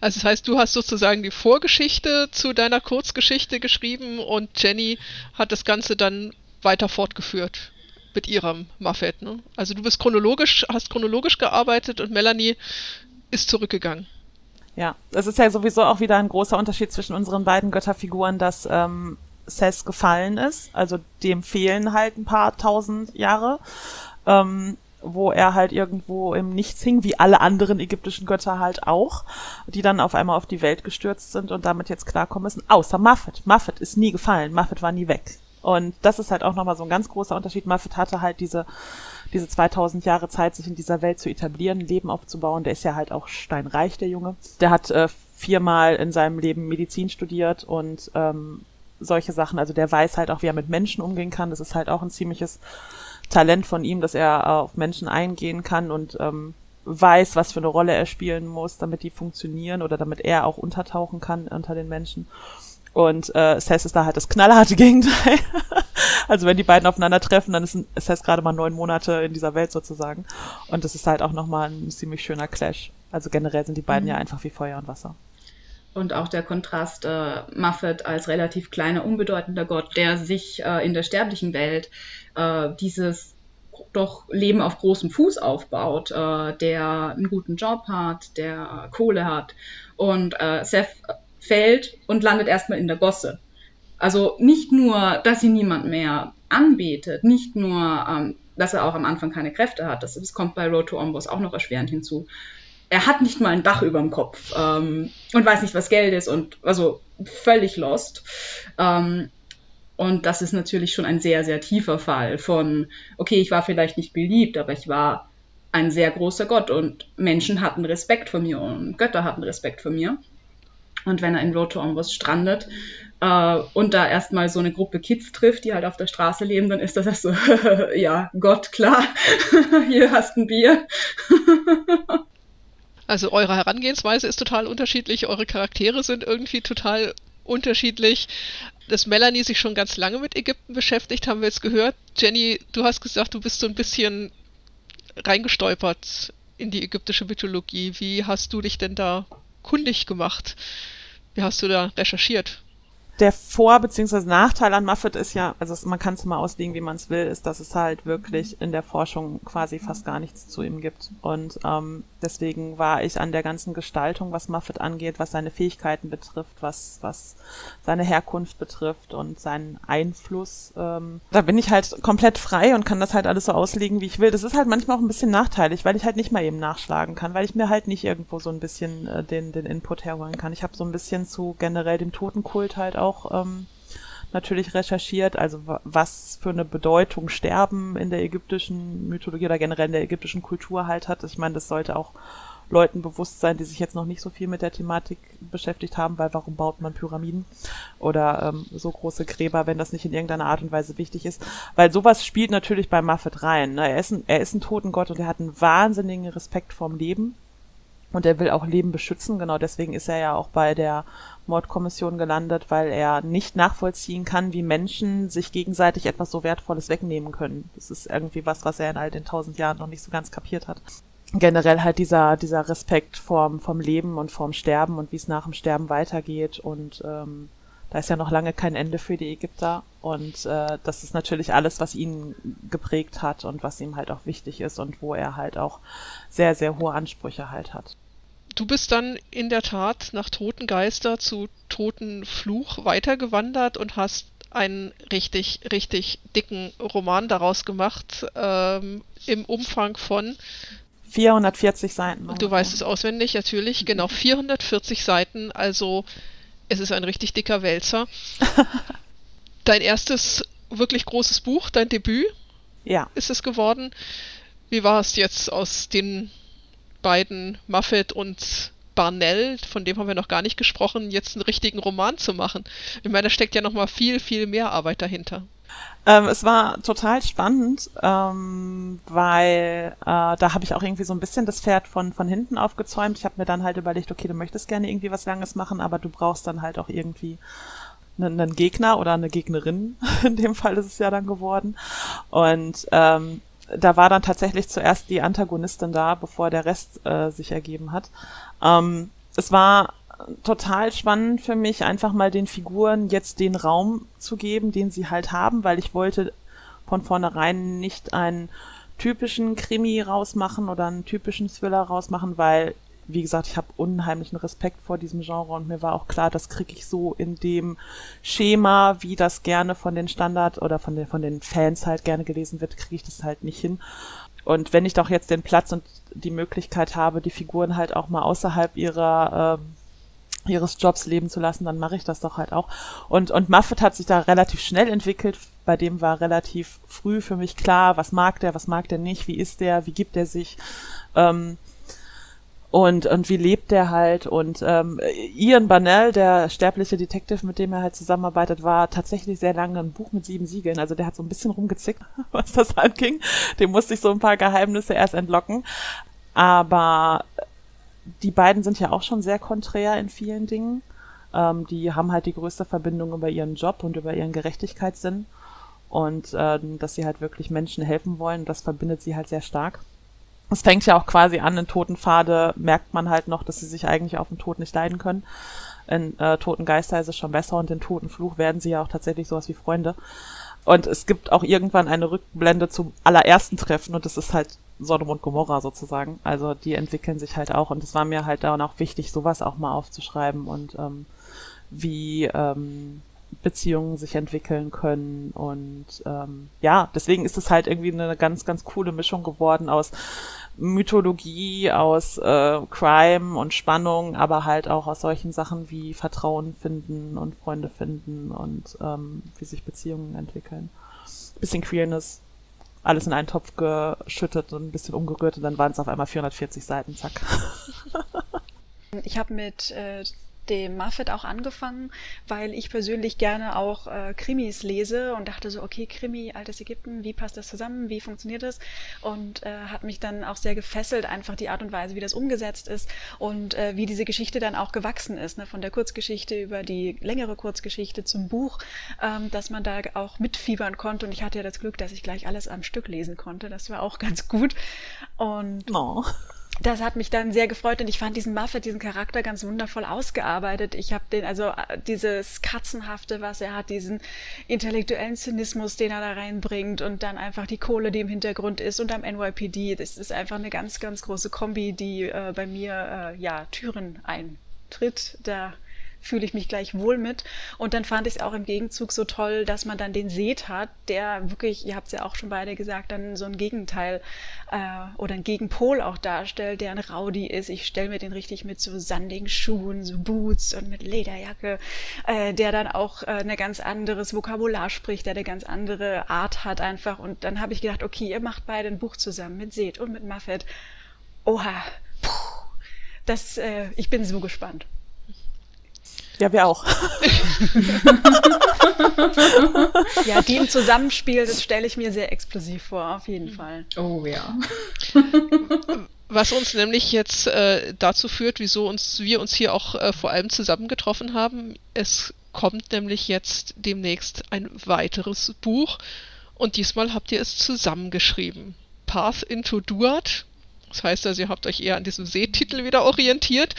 Also das heißt, du hast sozusagen die Vorgeschichte zu deiner Kurzgeschichte geschrieben und Jenny hat das Ganze dann weiter fortgeführt mit ihrem Muffet. Ne? Also du bist chronologisch, hast chronologisch gearbeitet und Melanie ist zurückgegangen. Ja, es ist ja sowieso auch wieder ein großer Unterschied zwischen unseren beiden Götterfiguren, dass ähm, Seth gefallen ist. Also dem fehlen halt ein paar tausend Jahre. Ähm, wo er halt irgendwo im Nichts hing, wie alle anderen ägyptischen Götter halt auch, die dann auf einmal auf die Welt gestürzt sind und damit jetzt klarkommen müssen, außer Muffet. Muffet ist nie gefallen, Muffet war nie weg. Und das ist halt auch nochmal so ein ganz großer Unterschied. Muffet hatte halt diese, diese 2000 Jahre Zeit, sich in dieser Welt zu etablieren, Leben aufzubauen. Der ist ja halt auch steinreich, der Junge. Der hat äh, viermal in seinem Leben Medizin studiert und ähm, solche Sachen. Also der weiß halt auch, wie er mit Menschen umgehen kann. Das ist halt auch ein ziemliches Talent von ihm, dass er auf Menschen eingehen kann und ähm, weiß, was für eine Rolle er spielen muss, damit die funktionieren oder damit er auch untertauchen kann unter den Menschen. Und äh, Seth ist da halt das knallharte [LAUGHS] Gegenteil. also wenn die beiden aufeinandertreffen, dann ist Seth gerade mal neun Monate in dieser Welt sozusagen. Und das ist halt auch nochmal ein ziemlich schöner Clash. Also generell sind die beiden mhm. ja einfach wie Feuer und Wasser. Und auch der Kontrast äh, Muffet als relativ kleiner, unbedeutender Gott, der sich äh, in der sterblichen Welt äh, dieses doch Leben auf großem Fuß aufbaut, äh, der einen guten Job hat, der Kohle hat. Und äh, Seth fällt und landet erstmal in der Gosse. Also nicht nur, dass sie niemand mehr anbetet, nicht nur, ähm, dass er auch am Anfang keine Kräfte hat, das, das kommt bei Road to Ombos auch noch erschwerend hinzu. Er hat nicht mal ein Dach über dem Kopf ähm, und weiß nicht, was Geld ist und also völlig lost. Ähm, und das ist natürlich schon ein sehr, sehr tiefer Fall von, okay, ich war vielleicht nicht beliebt, aber ich war ein sehr großer Gott und Menschen hatten Respekt vor mir und Götter hatten Respekt vor mir. Und wenn er in Road strandet äh, und da erstmal so eine Gruppe Kids trifft, die halt auf der Straße leben, dann ist das so, [LAUGHS] ja, Gott, klar, [LAUGHS] hier hast ein Bier. [LAUGHS] also eure Herangehensweise ist total unterschiedlich, eure Charaktere sind irgendwie total unterschiedlich. Dass Melanie sich schon ganz lange mit Ägypten beschäftigt, haben wir jetzt gehört. Jenny, du hast gesagt, du bist so ein bisschen reingestolpert in die ägyptische Mythologie. Wie hast du dich denn da kundig gemacht? Wie hast du da recherchiert? der Vor- bzw. Nachteil an Muffet ist ja, also man kann es mal auslegen, wie man es will, ist, dass es halt wirklich in der Forschung quasi fast gar nichts zu ihm gibt. Und ähm, deswegen war ich an der ganzen Gestaltung, was Muffet angeht, was seine Fähigkeiten betrifft, was, was seine Herkunft betrifft und seinen Einfluss, ähm, da bin ich halt komplett frei und kann das halt alles so auslegen, wie ich will. Das ist halt manchmal auch ein bisschen nachteilig, weil ich halt nicht mal eben nachschlagen kann, weil ich mir halt nicht irgendwo so ein bisschen äh, den, den Input herholen kann. Ich habe so ein bisschen zu generell dem Totenkult halt auch ähm, natürlich recherchiert, also was für eine Bedeutung Sterben in der ägyptischen Mythologie oder generell in der ägyptischen Kultur halt hat. Ich meine, das sollte auch Leuten bewusst sein, die sich jetzt noch nicht so viel mit der Thematik beschäftigt haben, weil warum baut man Pyramiden oder ähm, so große Gräber, wenn das nicht in irgendeiner Art und Weise wichtig ist? Weil sowas spielt natürlich bei Muffet rein. Ne? Er, ist ein, er ist ein Totengott und er hat einen wahnsinnigen Respekt vorm Leben und er will auch Leben beschützen. Genau deswegen ist er ja auch bei der Mordkommission gelandet, weil er nicht nachvollziehen kann, wie Menschen sich gegenseitig etwas so Wertvolles wegnehmen können. Das ist irgendwie was, was er in all den tausend Jahren noch nicht so ganz kapiert hat. Generell halt dieser, dieser Respekt vorm, vom Leben und vorm Sterben und wie es nach dem Sterben weitergeht und ähm, da ist ja noch lange kein Ende für die Ägypter und äh, das ist natürlich alles, was ihn geprägt hat und was ihm halt auch wichtig ist und wo er halt auch sehr, sehr hohe Ansprüche halt hat du bist dann in der Tat nach Toten Geister zu Toten Fluch weitergewandert und hast einen richtig, richtig dicken Roman daraus gemacht, ähm, im Umfang von 440 Seiten. Du weißt es auswendig, natürlich, genau, 440 Seiten, also es ist ein richtig dicker Wälzer. [LAUGHS] dein erstes wirklich großes Buch, dein Debüt, ja. ist es geworden. Wie war es jetzt aus den beiden, Muffet und Barnell, von dem haben wir noch gar nicht gesprochen, jetzt einen richtigen Roman zu machen. Ich meine, da steckt ja noch mal viel, viel mehr Arbeit dahinter. Ähm, es war total spannend, ähm, weil äh, da habe ich auch irgendwie so ein bisschen das Pferd von, von hinten aufgezäumt. Ich habe mir dann halt überlegt, okay, du möchtest gerne irgendwie was Langes machen, aber du brauchst dann halt auch irgendwie einen, Gegner oder eine Gegnerin. [LAUGHS] In dem Fall ist es ja dann geworden. Und ähm, da war dann tatsächlich zuerst die Antagonistin da, bevor der Rest äh, sich ergeben hat. Ähm, es war total spannend für mich, einfach mal den Figuren jetzt den Raum zu geben, den sie halt haben, weil ich wollte von vornherein nicht einen typischen Krimi rausmachen oder einen typischen Thriller rausmachen, weil wie gesagt, ich habe unheimlichen Respekt vor diesem Genre und mir war auch klar, das kriege ich so in dem Schema, wie das gerne von den Standard oder von den, von den Fans halt gerne gelesen wird, kriege ich das halt nicht hin. Und wenn ich doch jetzt den Platz und die Möglichkeit habe, die Figuren halt auch mal außerhalb ihrer äh, ihres Jobs leben zu lassen, dann mache ich das doch halt auch. Und, und Muffet hat sich da relativ schnell entwickelt. Bei dem war relativ früh für mich klar, was mag der, was mag der nicht, wie ist der, wie gibt er sich. Ähm, und, und wie lebt der halt? Und ähm, Ian Barnell, der sterbliche Detective, mit dem er halt zusammenarbeitet, war tatsächlich sehr lange ein Buch mit sieben Siegeln, also der hat so ein bisschen rumgezickt, [LAUGHS] was das anging, dem musste ich so ein paar Geheimnisse erst entlocken, aber die beiden sind ja auch schon sehr konträr in vielen Dingen, ähm, die haben halt die größte Verbindung über ihren Job und über ihren Gerechtigkeitssinn. Und äh, dass sie halt wirklich Menschen helfen wollen, das verbindet sie halt sehr stark es fängt ja auch quasi an, in Totenpfade merkt man halt noch, dass sie sich eigentlich auf den Tod nicht leiden können. In äh, Toten Geister ist es schon besser und in Totenfluch werden sie ja auch tatsächlich sowas wie Freunde. Und es gibt auch irgendwann eine Rückblende zum allerersten Treffen und das ist halt Sodom und Gomorra sozusagen. Also die entwickeln sich halt auch und es war mir halt dann auch wichtig, sowas auch mal aufzuschreiben und ähm, wie ähm, Beziehungen sich entwickeln können. Und ähm, ja, deswegen ist es halt irgendwie eine ganz, ganz coole Mischung geworden aus Mythologie, aus äh, Crime und Spannung, aber halt auch aus solchen Sachen wie Vertrauen finden und Freunde finden und ähm, wie sich Beziehungen entwickeln. Bisschen Queerness, alles in einen Topf geschüttet und ein bisschen umgerührt und dann waren es auf einmal 440 Seiten, zack. [LAUGHS] Ich habe mit äh, dem Muffet auch angefangen, weil ich persönlich gerne auch äh, Krimis lese und dachte so, okay, Krimi, altes Ägypten, wie passt das zusammen, wie funktioniert das? Und äh, hat mich dann auch sehr gefesselt, einfach die Art und Weise, wie das umgesetzt ist und äh, wie diese Geschichte dann auch gewachsen ist, ne? von der Kurzgeschichte über die längere Kurzgeschichte zum Buch, ähm, dass man da auch mitfiebern konnte. Und ich hatte ja das Glück, dass ich gleich alles am Stück lesen konnte. Das war auch [LAUGHS] ganz gut. Und Oh. Das hat mich dann sehr gefreut und ich fand diesen Muffet, diesen Charakter ganz wundervoll ausgearbeitet. Ich habe den, also äh, dieses Katzenhafte, was er hat, diesen intellektuellen Zynismus, den er da reinbringt und dann einfach die Kohle, die im Hintergrund ist und am NYPD. Das ist einfach eine ganz, ganz große Kombi, die äh, bei mir äh, ja Türen eintritt. Da fühle ich mich gleich wohl mit. Und dann fand ich es auch im Gegenzug so toll, dass man dann den Seth hat, der wirklich, ihr habt es ja auch schon beide gesagt, dann so ein Gegenteil äh, oder ein Gegenpol auch darstellt, der ein Rowdy ist. Ich stelle mir den richtig mit so sandigen Schuhen, so Boots und mit Lederjacke, äh, der dann auch äh, eine ganz anderes Vokabular spricht, der eine ganz andere Art hat einfach. Und dann habe ich gedacht, okay, ihr macht beide ein Buch zusammen mit Seth und mit Muffet. Oha, puh, das, äh, ich bin so gespannt. Ja, wir auch. [LAUGHS] Ja, die im Zusammenspiel, das stelle ich mir sehr explosiv vor, auf jeden Fall. Oh ja. Was uns nämlich jetzt äh, dazu führt, wieso uns wir uns hier auch äh, vor allem zusammengetroffen haben. Es kommt nämlich jetzt demnächst ein weiteres Buch und diesmal habt ihr es zusammengeschrieben. Path into Duat. Das heißt also, ihr habt euch eher an diesem Seetitel wieder orientiert.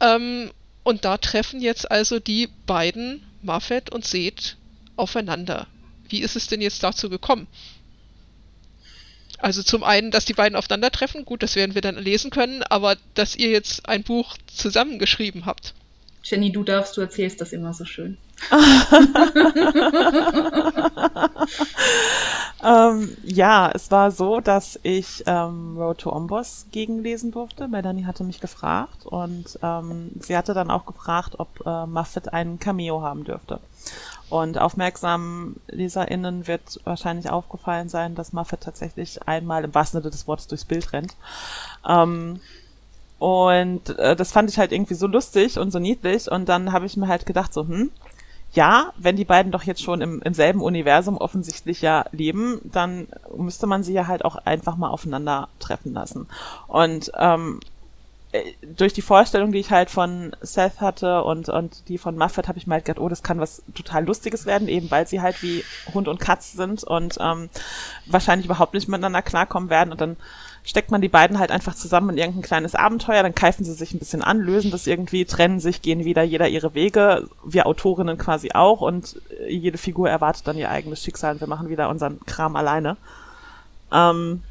Ähm, und da treffen jetzt also die beiden, Muffet und Seth, aufeinander. Wie ist es denn jetzt dazu gekommen? Also zum einen, dass die beiden aufeinandertreffen, gut, das werden wir dann lesen können, aber dass ihr jetzt ein Buch zusammengeschrieben habt. Jenny, du darfst, du erzählst das immer so schön. Ähm, ja, es war so, dass ich ähm, Road to Ombos gegenlesen durfte. Melanie hatte mich gefragt und ähm, sie hatte dann auch gefragt, ob äh, Muffet einen Cameo haben dürfte. Und aufmerksamen LeserInnen wird wahrscheinlich aufgefallen sein, dass Muffet tatsächlich einmal im wahrsten Sinne des Wortes durchs Bild rennt. Ähm, und äh, das fand ich halt irgendwie so lustig und so niedlich. Und dann habe ich mir halt gedacht, so, hm, ja, wenn die beiden doch jetzt schon im, im selben Universum offensichtlich ja leben, dann müsste man sie ja halt auch einfach mal aufeinander treffen lassen. Und ähm, äh, durch die Vorstellung, die ich halt von Seth hatte und, und die von Muffet, habe ich mir halt gedacht, oh, das kann was total Lustiges werden, eben weil sie halt wie Hund und Katz sind und ähm, wahrscheinlich überhaupt nicht miteinander klarkommen werden. Und dann steckt man die beiden halt einfach zusammen in irgendein kleines Abenteuer, dann keifen sie sich ein bisschen an, lösen das irgendwie, trennen sich, gehen wieder jeder ihre Wege, wir Autorinnen quasi auch und jede Figur erwartet dann ihr eigenes Schicksal und wir machen wieder unseren Kram alleine. Ähm,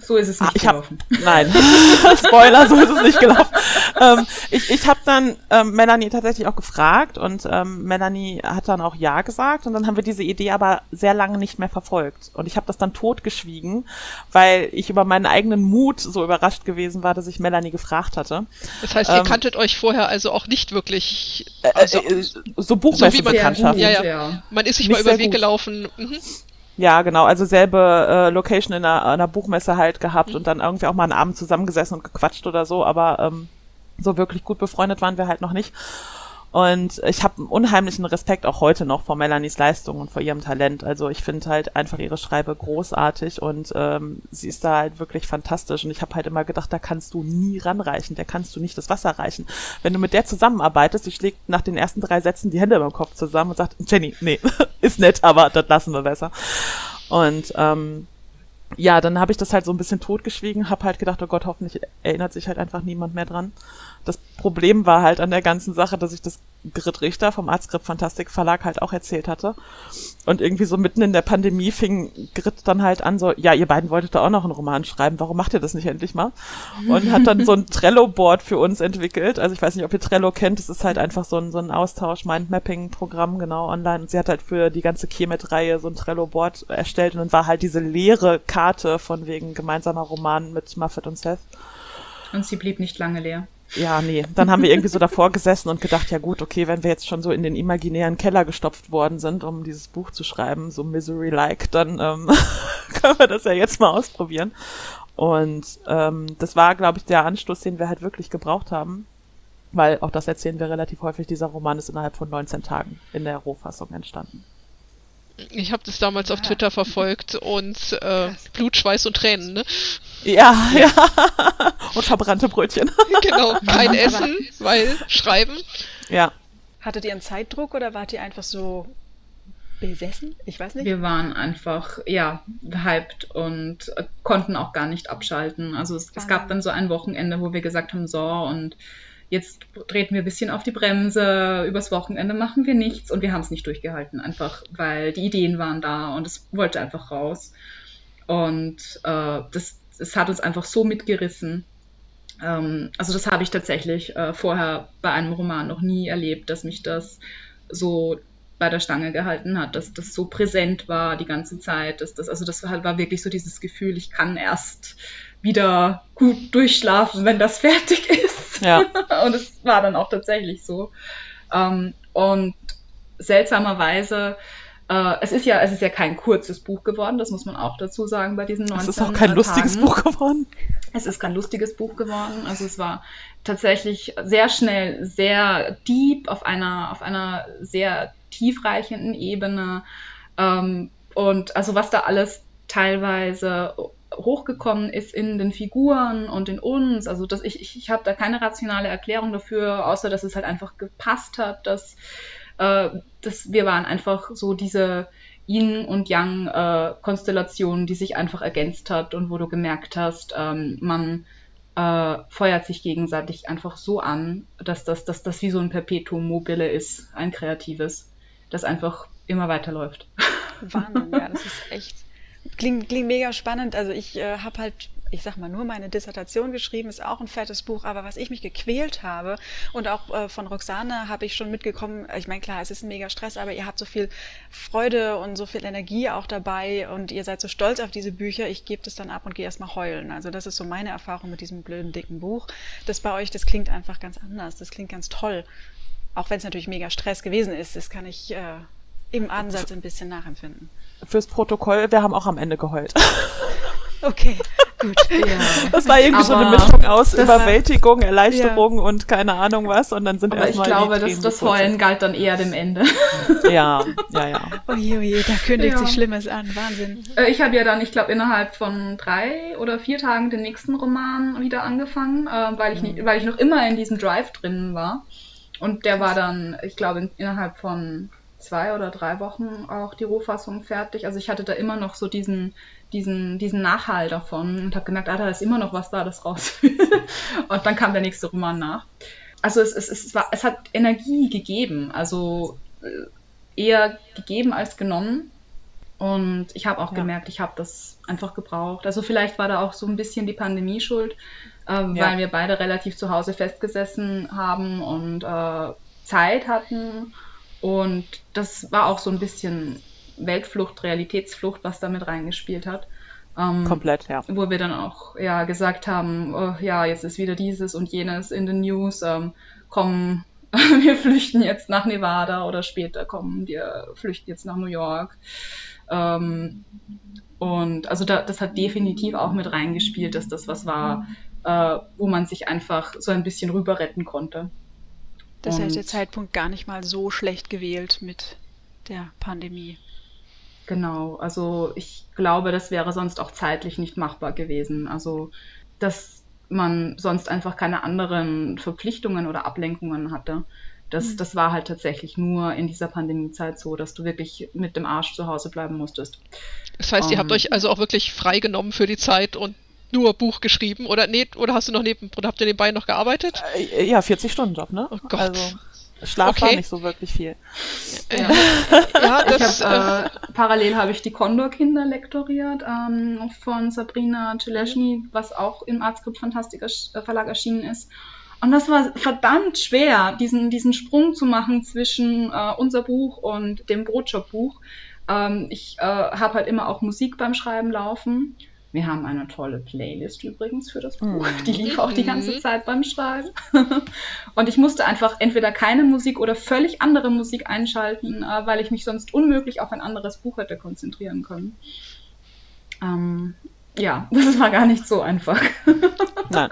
so ist es nicht ah, ich hab, gelaufen. Nein, [LAUGHS] Spoiler, so ist es nicht gelaufen. ähm, ich ich habe dann ähm, Melanie tatsächlich auch gefragt und ähm, Melanie hat dann auch Ja gesagt und dann haben wir diese Idee aber sehr lange nicht mehr verfolgt. Und ich habe das dann totgeschwiegen, weil ich über meinen eigenen Mut so überrascht gewesen war, dass ich Melanie gefragt hatte. Das heißt, ihr kanntet euch vorher also auch nicht wirklich. Also, äh, äh, so Buchmesse-Bekanntschaften. Ja, ja, Man ist sich nicht mal über den Weg gelaufen. Mhm. Ja, genau. Also selbe äh, Location in einer, einer Buchmesse halt gehabt mhm. und dann irgendwie auch mal einen Abend zusammengesessen und gequatscht oder so, aber ähm, so wirklich gut befreundet waren wir halt noch nicht. Und ich habe einen unheimlichen Respekt auch heute noch vor Melanies Leistung und vor ihrem Talent. Also ich finde halt einfach ihre Schreibe großartig und ähm, sie ist da halt wirklich fantastisch. Und ich habe halt immer gedacht, da kannst du nie ranreichen, der kannst du nicht das Wasser reichen. Wenn du mit der zusammenarbeitest, die schlägt nach den ersten drei Sätzen die Hände über Kopf zusammen und sagt, Jenny, nee, [LAUGHS] ist nett, aber das lassen wir besser. Und ähm, ja, dann habe ich das halt so ein bisschen totgeschwiegen, habe halt gedacht, oh Gott, hoffentlich erinnert sich halt einfach niemand mehr dran. Das Problem war halt an der ganzen Sache, dass ich das Grit Richter vom Artskript Fantastik Verlag halt auch erzählt hatte. Und irgendwie so mitten in der Pandemie fing Grit dann halt an, so, ja, ihr beiden wolltet da auch noch einen Roman schreiben, warum macht ihr das nicht endlich mal? Und hat dann so ein [LAUGHS] Trello-Board für uns entwickelt. Also ich weiß nicht, ob ihr Trello kennt, das ist halt einfach so ein, so ein Austausch, Mindmapping-Programm, genau, online. Und sie hat halt für die ganze Kemet-Reihe so ein Trello-Board erstellt und dann war halt diese leere Karte von wegen gemeinsamer Roman mit Muffet und Seth. Und sie blieb nicht lange leer. Ja, nee. Dann haben wir irgendwie so davor gesessen und gedacht, ja gut, okay, wenn wir jetzt schon so in den imaginären Keller gestopft worden sind, um dieses Buch zu schreiben, so Misery-like, dann ähm, [LAUGHS] können wir das ja jetzt mal ausprobieren. Und ähm, das war, glaube ich, der Anstoß, den wir halt wirklich gebraucht haben. weil auch das erzählen wir relativ häufig, dieser Roman ist innerhalb von 19 Tagen in der Rohfassung entstanden. Ich habe das damals auf Twitter verfolgt und [LAUGHS] äh, Blut, Schweiß und Tränen, ne? Ja, ja. [LAUGHS] und verbrannte Brötchen. [LAUGHS] genau, kein Essen, weil Schreiben. Ja. Hattet ihr einen Zeitdruck oder wart ihr einfach so besessen? Ich weiß nicht. Wir waren einfach, ja, hyped und konnten auch gar nicht abschalten. Also es, es gab dann so ein Wochenende, wo wir gesagt haben, so und jetzt treten wir ein bisschen auf die Bremse, übers Wochenende machen wir nichts und wir haben es nicht durchgehalten, einfach weil die Ideen waren da und es wollte einfach raus. Und äh, das, das hat uns einfach so mitgerissen. Ähm, also das habe ich tatsächlich äh, vorher bei einem Roman noch nie erlebt, dass mich das so bei der Stange gehalten hat, dass das so präsent war die ganze Zeit. Dass das, also das war, war wirklich so dieses Gefühl, ich kann erst wieder gut durchschlafen, wenn das [LAUGHS] fertig ist. Ja. [LAUGHS] und es war dann auch tatsächlich so. Ähm, und seltsamerweise, äh, es ist ja, es ist ja kein kurzes Buch geworden, das muss man auch dazu sagen bei diesen 19 Es ist auch kein lustiges Buch geworden. Es ist kein lustiges Buch geworden. Also es war tatsächlich sehr schnell, sehr deep auf einer, auf einer sehr tiefreichenden Ebene. Ähm, und also was da alles teilweise hochgekommen ist in den Figuren und in uns. Also dass ich, ich, ich habe da keine rationale Erklärung dafür, außer dass es halt einfach gepasst hat, dass, äh, dass wir waren einfach so diese Yin und Yang äh, Konstellation, die sich einfach ergänzt hat und wo du gemerkt hast, ähm, man äh, feuert sich gegenseitig einfach so an, dass das, dass das wie so ein Perpetuum mobile ist, ein kreatives, das einfach immer weiterläuft. Wahnsinn, ja, das ist echt Klingt, klingt mega spannend. Also ich äh, habe halt, ich sag mal, nur meine Dissertation geschrieben, ist auch ein fettes Buch, aber was ich mich gequält habe und auch äh, von Roxane habe ich schon mitgekommen, ich meine, klar, es ist ein mega Stress, aber ihr habt so viel Freude und so viel Energie auch dabei und ihr seid so stolz auf diese Bücher, ich gebe das dann ab und gehe erstmal heulen. Also das ist so meine Erfahrung mit diesem blöden, dicken Buch. Das bei euch, das klingt einfach ganz anders, das klingt ganz toll. Auch wenn es natürlich mega Stress gewesen ist, das kann ich äh, im Ansatz ein bisschen nachempfinden fürs Protokoll, wir haben auch am Ende geheult. [LAUGHS] Okay, gut. [LAUGHS] Ja. Das war irgendwie aber so eine Mischung aus Überwältigung, Erleichterung ja. und keine Ahnung was. Und dann sind aber erstmal. Ich glaube, dass das Heulen galt dann eher dem Ende. [LAUGHS] Ja, ja, ja. Oje, oje, da kündigt ja. sich Schlimmes an. Wahnsinn. Äh, ich habe ja dann, ich glaube, innerhalb von drei oder vier Tagen den nächsten Roman wieder angefangen, äh, weil ich, nicht, weil ich noch immer in diesem Drive drin war. Und der war dann, ich glaube, innerhalb von zwei oder drei Wochen auch die Rohfassung fertig. Also ich hatte da immer noch so diesen, diesen, diesen Nachhall davon und habe gemerkt, ah, da ist immer noch was da, das raus. [LAUGHS] und dann kam der nächste Roman nach. Also es, es, es, war, es hat Energie gegeben, also äh, eher gegeben als genommen. Und ich habe auch ja. gemerkt, ich habe das einfach gebraucht. Also vielleicht war da auch so ein bisschen die Pandemie schuld, äh, ja. weil wir beide relativ zu Hause festgesessen haben und äh, Zeit hatten und das war auch so ein bisschen Weltflucht, Realitätsflucht, was damit reingespielt hat. Ähm, Komplett, ja. Wo wir dann auch ja gesagt haben, oh, ja, jetzt ist wieder dieses und jenes in den News. Ähm, kommen, [LAUGHS] wir flüchten jetzt nach Nevada oder später kommen wir flüchten jetzt nach New York. Ähm, und also da, das hat definitiv auch mit reingespielt, dass das was war, äh, wo man sich einfach so ein bisschen rüber retten konnte. Das heißt, der Zeitpunkt gar nicht mal so schlecht gewählt mit der Pandemie. Genau, also ich glaube, das wäre sonst auch zeitlich nicht machbar gewesen. Also, dass man sonst einfach keine anderen Verpflichtungen oder Ablenkungen hatte. Das, mhm. das war halt tatsächlich nur in dieser Pandemiezeit so, dass du wirklich mit dem Arsch zu Hause bleiben musstest. Das heißt, um, ihr habt ähm, euch also auch wirklich freigenommen für die Zeit und nur Buch geschrieben oder nee, oder hast du noch neben oder habt ihr nebenbei noch gearbeitet? Äh, ja, 40 Stunden Job, ne? Oh Gott. Also Schlaf okay. war nicht so wirklich viel. Ja, [LAUGHS] ja das, hab, äh, parallel habe ich die Condor-Kinder lektoriert ähm, von Sabrina Celeschny, was auch im Artskript Fantastika äh, Verlag erschienen ist. Und das war verdammt schwer, diesen, diesen Sprung zu machen zwischen äh, unser Buch und dem Brotjob-Buch. Ähm, ich äh, habe halt immer auch Musik beim Schreiben laufen. Wir haben eine tolle Playlist übrigens für das Buch. Die lief auch die ganze mhm. Zeit beim Schreiben. [LAUGHS] Und ich musste einfach entweder keine Musik oder völlig andere Musik einschalten, äh, weil ich mich sonst unmöglich auf ein anderes Buch hätte konzentrieren können. Ähm, ja, [LAUGHS] das war gar nicht so einfach. [LAUGHS] Nein.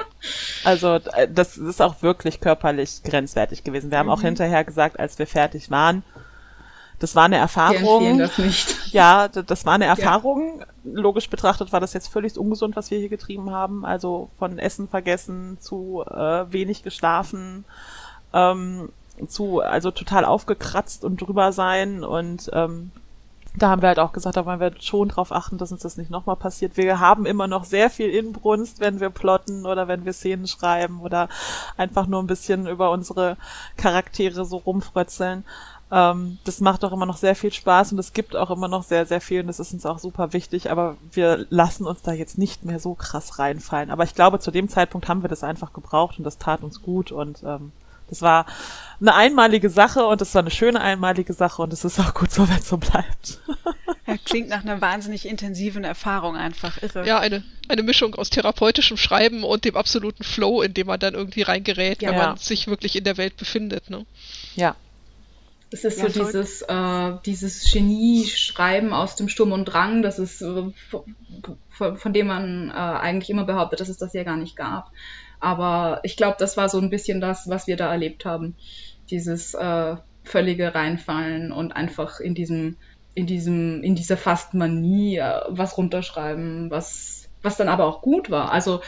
Also äh, das ist auch wirklich körperlich grenzwertig gewesen. Wir haben mhm. auch hinterher gesagt, als wir fertig waren, das war eine Erfahrung. das nicht. Ja, das war eine Erfahrung. Ja. Logisch betrachtet war das jetzt völlig ungesund, was wir hier getrieben haben. Also von Essen vergessen zu äh, wenig geschlafen, ähm, zu also total aufgekratzt und drüber sein und ähm, da haben wir halt auch gesagt, da wollen wir schon drauf achten, dass uns das nicht nochmal passiert. Wir haben immer noch sehr viel Inbrunst, wenn wir plotten oder wenn wir Szenen schreiben oder einfach nur ein bisschen über unsere Charaktere so rumfrötzeln. Ähm, das macht auch immer noch sehr viel Spaß und es gibt auch immer noch sehr, sehr viel und das ist uns auch super wichtig, aber wir lassen uns da jetzt nicht mehr so krass reinfallen. Aber ich glaube, zu dem Zeitpunkt haben wir das einfach gebraucht und das tat uns gut und ähm, das war eine einmalige Sache und es war eine schöne einmalige Sache und es ist auch gut so, wenn es so bleibt. Ja, klingt nach einer wahnsinnig intensiven Erfahrung einfach irre. Ja, eine, eine Mischung aus therapeutischem Schreiben und dem absoluten Flow, in dem man dann irgendwie reingerät, ja, wenn man sich wirklich in der Welt befindet. Ne? Ja. Es ist ja, so dieses, äh, dieses Genie-Schreiben aus dem Sturm und Drang, das ist, äh, von, von, dem man äh, eigentlich immer behauptet, dass es das ja gar nicht gab. Aber ich glaube, das war so ein bisschen das, was wir da erlebt haben. Dieses äh, völlige Reinfallen und einfach in diesem, in diesem, in dieser fast Manie äh, was runterschreiben, was, was dann aber auch gut war. Also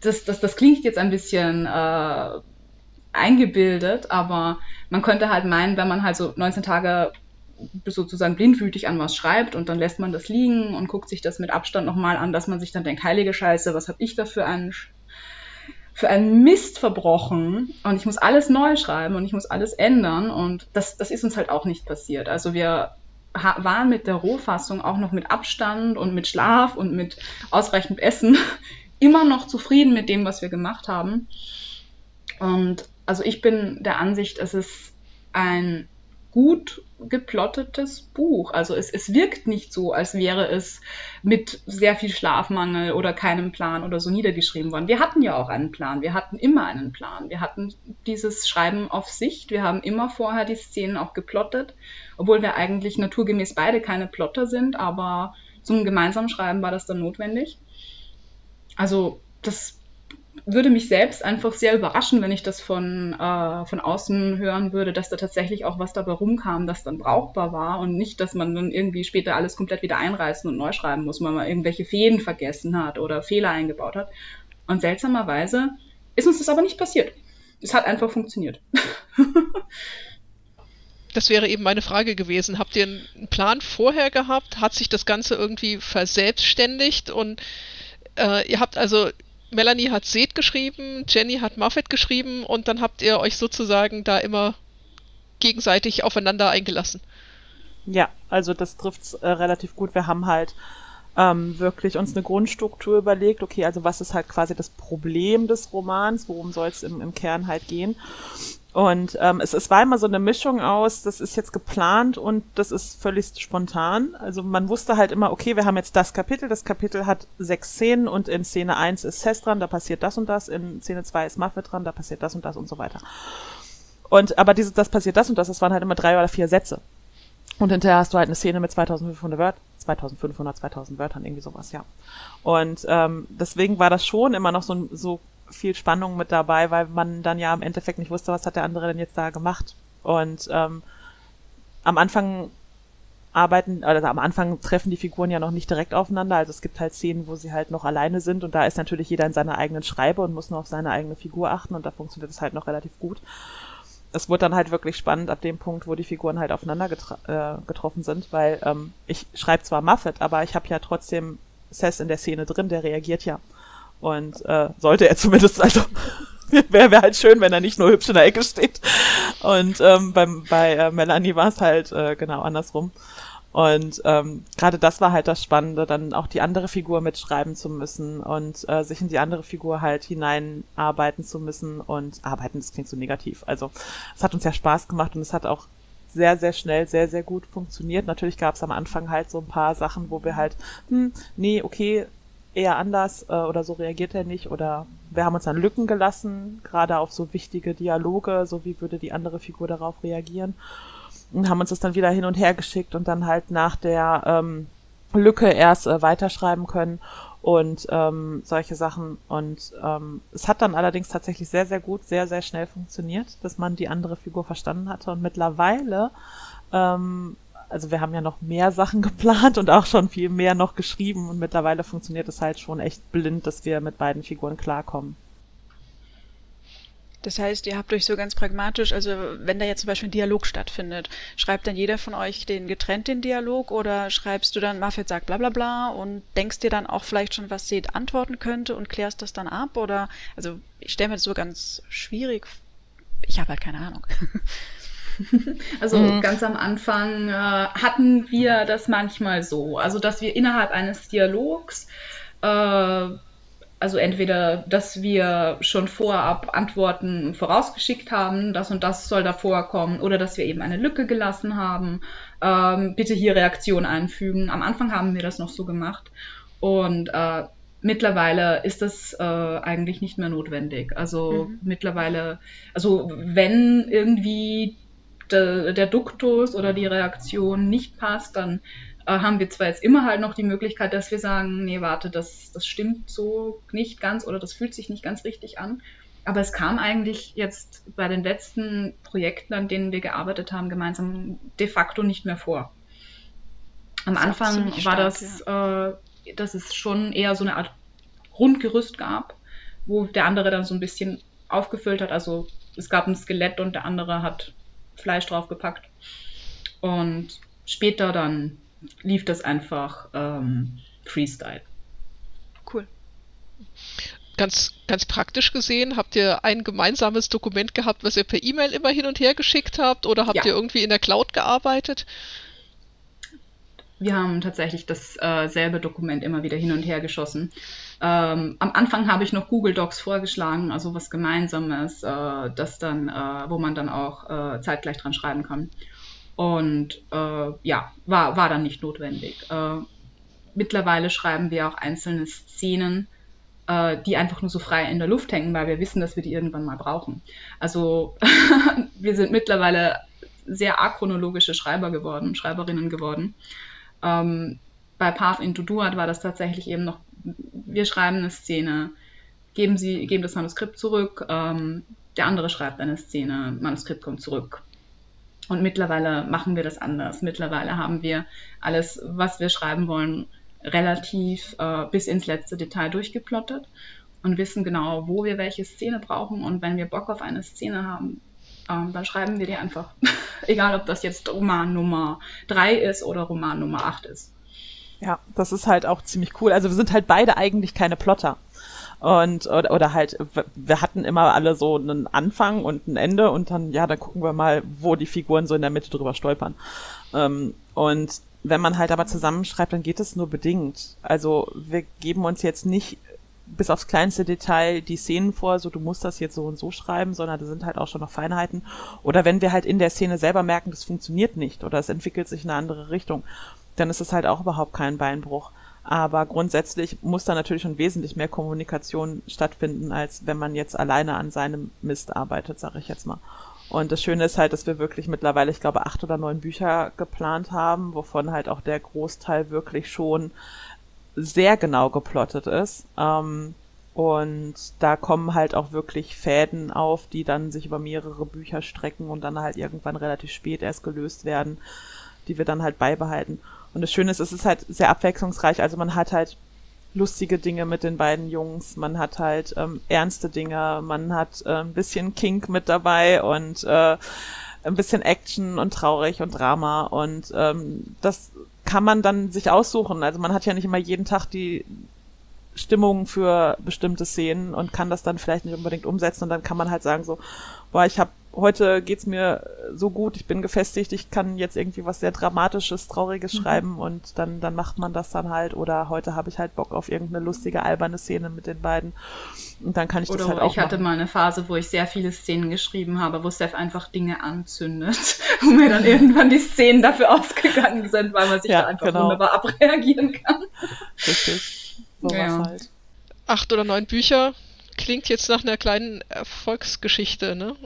das, das, das klingt jetzt ein bisschen äh, eingebildet, aber man könnte halt meinen, wenn man halt so 19 Tage sozusagen blindwütig an was schreibt und dann lässt man das liegen und guckt sich das mit Abstand nochmal an, dass man sich dann denkt, heilige Scheiße, was habe ich da für einen für einen Mist verbrochen und ich muss alles neu schreiben und ich muss alles ändern und das, das ist uns halt auch nicht passiert. Also wir waren mit der Rohfassung auch noch mit Abstand und mit Schlaf und mit ausreichend Essen [LAUGHS] immer noch zufrieden mit dem, was wir gemacht haben. Und also ich bin der Ansicht, es ist ein gut geplottetes Buch. Also es, es wirkt nicht so, als wäre es mit sehr viel Schlafmangel oder keinem Plan oder so niedergeschrieben worden. Wir hatten ja auch einen Plan. Wir hatten immer einen Plan. Wir hatten dieses Schreiben auf Sicht. Wir haben immer vorher die Szenen auch geplottet, obwohl wir eigentlich naturgemäß beide keine Plotter sind, aber zum gemeinsamen Schreiben war das dann notwendig. Also das würde mich selbst einfach sehr überraschen, wenn ich das von, äh, von außen hören würde, dass da tatsächlich auch was dabei rumkam, das dann brauchbar war und nicht, dass man dann irgendwie später alles komplett wieder einreißen und neu schreiben muss, weil man irgendwelche Fäden vergessen hat oder Fehler eingebaut hat. Und seltsamerweise ist uns das aber nicht passiert. Es hat einfach funktioniert. [LAUGHS] das wäre eben meine Frage gewesen. Habt ihr einen Plan vorher gehabt? Hat sich das Ganze irgendwie verselbstständigt? Und äh, ihr habt also Melanie hat Seth geschrieben, Jenny hat Muffet geschrieben und dann habt ihr euch sozusagen da immer gegenseitig aufeinander eingelassen. Ja, also das trifft's äh, relativ gut. Wir haben halt ähm, wirklich uns eine Grundstruktur überlegt. Okay, also was ist halt quasi das Problem des Romans? Worum soll es im, im Kern halt gehen? Und ähm, es, es war immer so eine Mischung aus, das ist jetzt geplant und das ist völlig spontan. Also man wusste halt immer, okay, wir haben jetzt das Kapitel, das Kapitel hat sechs Szenen und in Szene eins ist Cess dran, da passiert das und das, in Szene zwei ist Muffet dran, da passiert das und das und so weiter. Und aber dieses, das passiert das und das, das waren halt immer drei oder vier Sätze. Und hinterher hast du halt eine Szene mit 2500 Wörtern, 2500, 2000 Wörtern, irgendwie sowas, ja. Und ähm, deswegen war das schon immer noch so, so viel Spannung mit dabei, weil man dann ja im Endeffekt nicht wusste, was hat der andere denn jetzt da gemacht. Und ähm, am Anfang arbeiten, also am Anfang treffen die Figuren ja noch nicht direkt aufeinander. Also es gibt halt Szenen, wo sie halt noch alleine sind und da ist natürlich jeder in seiner eigenen Schreibe und muss nur auf seine eigene Figur achten und da funktioniert es halt noch relativ gut. Es wurde dann halt wirklich spannend ab dem Punkt, wo die Figuren halt aufeinander getra äh, getroffen sind, weil ähm, ich schreibe zwar Muffet, aber ich habe ja trotzdem Sess in der Szene drin, der reagiert ja. Und äh, sollte er zumindest, also [LAUGHS] wäre wär halt schön, wenn er nicht nur hübsch in der Ecke steht. Und ähm, beim, bei äh, Melanie war es halt äh, genau andersrum. Und ähm, gerade das war halt das Spannende, dann auch die andere Figur mitschreiben zu müssen und äh, sich in die andere Figur halt hineinarbeiten zu müssen und arbeiten, das klingt so negativ. Also es hat uns ja Spaß gemacht und es hat auch sehr, sehr schnell, sehr, sehr gut funktioniert. Natürlich gab es am Anfang halt so ein paar Sachen, wo wir halt, hm, nee, okay, eher anders äh, oder so reagiert er nicht oder wir haben uns dann Lücken gelassen, gerade auf so wichtige Dialoge, so wie würde die andere Figur darauf reagieren und haben uns das dann wieder hin und her geschickt und dann halt nach der ähm, Lücke erst äh, weiterschreiben können und ähm, solche Sachen. Und ähm, es hat dann allerdings tatsächlich sehr, sehr gut, sehr, sehr schnell funktioniert, dass man die andere Figur verstanden hatte. Und mittlerweile, ähm, also wir haben ja noch mehr Sachen [LAUGHS] geplant und auch schon viel mehr noch geschrieben und mittlerweile funktioniert es halt schon echt blind, dass wir mit beiden Figuren klarkommen. Das heißt, ihr habt euch so ganz pragmatisch, also wenn da jetzt zum Beispiel ein Dialog stattfindet, schreibt dann jeder von euch den getrennt den Dialog oder schreibst du dann, Mafet sagt bla bla bla und denkst dir dann auch vielleicht schon, was Seth antworten könnte und klärst das dann ab? Oder, also ich stelle mir das so ganz schwierig, ich habe halt keine Ahnung. [LAUGHS] [LAUGHS] Also mhm. ganz am Anfang äh, hatten wir das manchmal so, also dass wir innerhalb eines Dialogs äh, also entweder, dass wir schon vorab Antworten vorausgeschickt haben, das und das soll da vorkommen, oder dass wir eben eine Lücke gelassen haben, ähm, bitte hier Reaktion einfügen. Am Anfang haben wir das noch so gemacht und äh, mittlerweile ist das äh, eigentlich nicht mehr notwendig. Also mhm. mittlerweile, also wenn irgendwie de, der Duktus oder die Reaktion nicht passt, dann äh, haben wir zwar jetzt immer halt noch die Möglichkeit, dass wir sagen, nee, warte, das, das stimmt so nicht ganz oder das fühlt sich nicht ganz richtig an. Aber es kam eigentlich jetzt bei den letzten Projekten, an denen wir gearbeitet haben, gemeinsam de facto nicht mehr vor. Am das Anfang war stark, das, ja. äh, dass es schon eher so eine Art Grundgerüst gab, wo der andere dann so ein bisschen aufgefüllt hat. Also es gab ein Skelett und der andere hat Fleisch draufgepackt. Und später dann lief das einfach ähm, Freestyle. Cool. Ganz, ganz praktisch gesehen, habt ihr ein gemeinsames Dokument gehabt, was ihr per E-Mail immer hin und her geschickt habt oder habt ja. ihr irgendwie in der Cloud gearbeitet? Wir haben tatsächlich dasselbe äh, Dokument immer wieder hin und her geschossen. Ähm, am Anfang habe ich noch Google Docs vorgeschlagen, also was Gemeinsames, äh, das dann, äh, wo man dann auch äh, zeitgleich dran schreiben kann. Und äh, ja, war, war dann nicht notwendig. Mittlerweile schreiben wir auch einzelne Szenen, die einfach nur so frei in der Luft hängen, weil wir wissen, dass wir die irgendwann mal brauchen. Also [LAUGHS] wir sind mittlerweile sehr achronologische Schreiber geworden, Schreiberinnen geworden. Ähm, bei Path into Duat war das tatsächlich eben noch, wir schreiben eine Szene, geben, sie, geben das Manuskript zurück, ähm, der andere schreibt eine Szene, Manuskript kommt zurück. Und mittlerweile machen wir das anders. Mittlerweile haben wir alles, was wir schreiben wollen, relativ äh, bis ins letzte Detail durchgeplottet und wissen genau, wo wir welche Szene brauchen. Und wenn wir Bock auf eine Szene haben, ähm, dann schreiben wir die einfach. [LAUGHS] Egal, ob das jetzt Roman Nummer 3 ist oder Roman Nummer 8 ist. Ja, das ist halt auch ziemlich cool. Also wir sind halt beide eigentlich keine Plotter. Und oder, oder halt, wir hatten immer alle so einen Anfang und ein Ende und dann, ja, dann gucken wir mal, wo die Figuren so in der Mitte drüber stolpern. Ähm, und wenn man halt aber zusammenschreibt, dann geht es nur bedingt. Also wir geben uns jetzt nicht bis aufs kleinste Detail die Szenen vor, so du musst das jetzt so und so schreiben, sondern da sind halt auch schon noch Feinheiten. Oder wenn wir halt in der Szene selber merken, das funktioniert nicht oder es entwickelt sich in eine andere Richtung, dann ist es halt auch überhaupt kein Beinbruch. Aber grundsätzlich muss da natürlich schon wesentlich mehr Kommunikation stattfinden, als wenn man jetzt alleine an seinem Mist arbeitet, sage ich jetzt mal. Und das Schöne ist halt, dass wir wirklich mittlerweile, ich glaube, acht oder neun Bücher geplant haben, wovon halt auch der Großteil wirklich schon sehr genau geplottet ist. Ähm, und da kommen halt auch wirklich Fäden auf, die dann sich über mehrere Bücher strecken und dann halt irgendwann relativ spät erst gelöst werden, die wir dann halt beibehalten. Und das Schöne ist, es ist halt sehr abwechslungsreich. Also man hat halt lustige Dinge mit den beiden Jungs, man hat halt ähm, ernste Dinge, man hat äh, ein bisschen Kink mit dabei und äh, ein bisschen Action und traurig und Drama und ähm, das kann man dann sich aussuchen. Also man hat ja nicht immer jeden Tag die Stimmung für bestimmte Szenen und kann das dann vielleicht nicht unbedingt umsetzen und dann kann man halt sagen so, boah, ich habe heute geht's mir so gut, ich bin gefestigt, ich kann jetzt irgendwie was sehr Dramatisches, Trauriges mhm. schreiben und dann, dann macht man das dann halt. Oder heute habe ich halt Bock auf irgendeine lustige, alberne Szene mit den beiden. Und dann kann ich Oder das halt auch. Ich hatte mal eine Phase, wo ich sehr viele Szenen geschrieben habe, wo Steph einfach Dinge anzündet [LAUGHS] und mir dann irgendwann die Szenen dafür ausgegangen sind, weil man sich ja, da einfach genau. wunderbar abreagieren kann. Richtig. So ja. halt. Acht oder neun Bücher klingt jetzt nach einer kleinen Erfolgsgeschichte, ne?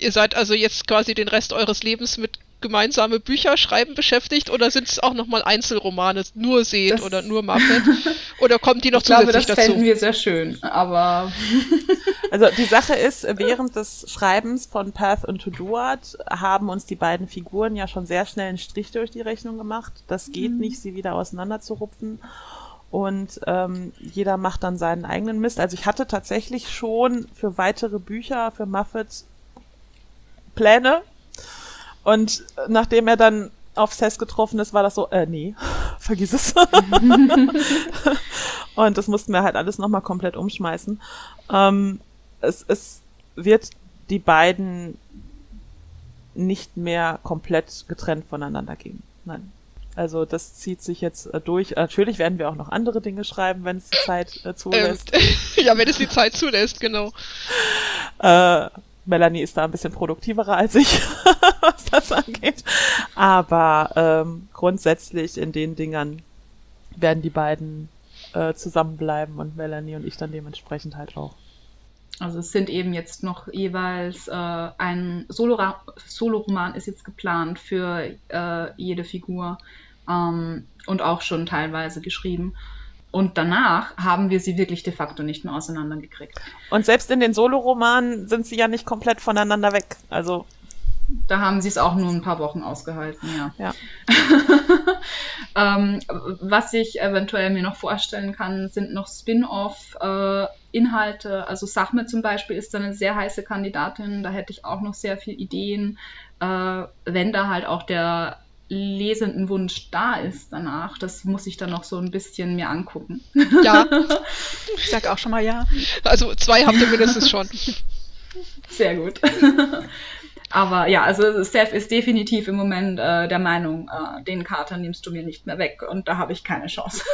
Ihr seid also jetzt quasi den Rest eures Lebens mit gemeinsame Bücher schreiben beschäftigt oder sind es auch nochmal Einzelromane, nur Seed das oder nur Muppet? [LAUGHS] Oder kommt die noch ich zusätzlich glaube, das dazu? fänden wir sehr schön, aber... [LAUGHS] also die Sache ist, während des Schreibens von Path und To Duat haben uns die beiden Figuren ja schon sehr schnell einen Strich durch die Rechnung gemacht. Das geht mhm. nicht, sie wieder auseinanderzurupfen und ähm, jeder macht dann seinen eigenen Mist. Also ich hatte tatsächlich schon für weitere Bücher für Muffet Pläne und nachdem er dann auf Sess getroffen ist, war das so, äh, nee, [LAUGHS] vergiss es. [LAUGHS] und das mussten wir halt alles nochmal komplett umschmeißen. Ähm, es, es wird die beiden nicht mehr komplett getrennt voneinander geben. Nein. Also das zieht sich jetzt äh, durch. Natürlich werden wir auch noch andere Dinge schreiben, wenn es die Zeit äh, zulässt. Ähm, [LAUGHS] ja, wenn es die Zeit zulässt, genau. Äh, Melanie ist da ein bisschen produktiverer als ich, [LAUGHS] was das angeht. Aber ähm, grundsätzlich in den Dingern werden die beiden äh, zusammenbleiben und Melanie und ich dann dementsprechend halt auch. Also es sind eben jetzt noch jeweils äh, ein Solo-Roman ist jetzt geplant für äh, jede Figur ähm, und auch schon teilweise geschrieben. Und danach haben wir sie wirklich de facto nicht mehr auseinandergekriegt. Und selbst in den Soloromanen sind sie ja nicht komplett voneinander weg. Also da haben sie es auch nur ein paar Wochen ausgehalten, ja. ja. [LAUGHS] ähm, was ich eventuell mir noch vorstellen kann, sind noch Spin-off-Inhalte. Äh, also Sachme zum Beispiel ist da eine sehr heiße Kandidatin. Da hätte ich auch noch sehr viel Ideen, äh, wenn da halt auch der lesenden Wunsch da ist danach. Das muss ich dann noch so ein bisschen mir angucken. Ja. [LAUGHS] Ich sag auch schon mal ja. Also zwei habt ihr mindestens schon. [LAUGHS] Sehr gut. [LAUGHS] Aber ja, also Steph ist definitiv im Moment äh, der Meinung, äh, den Kater nimmst du mir nicht mehr weg und da habe ich keine Chance.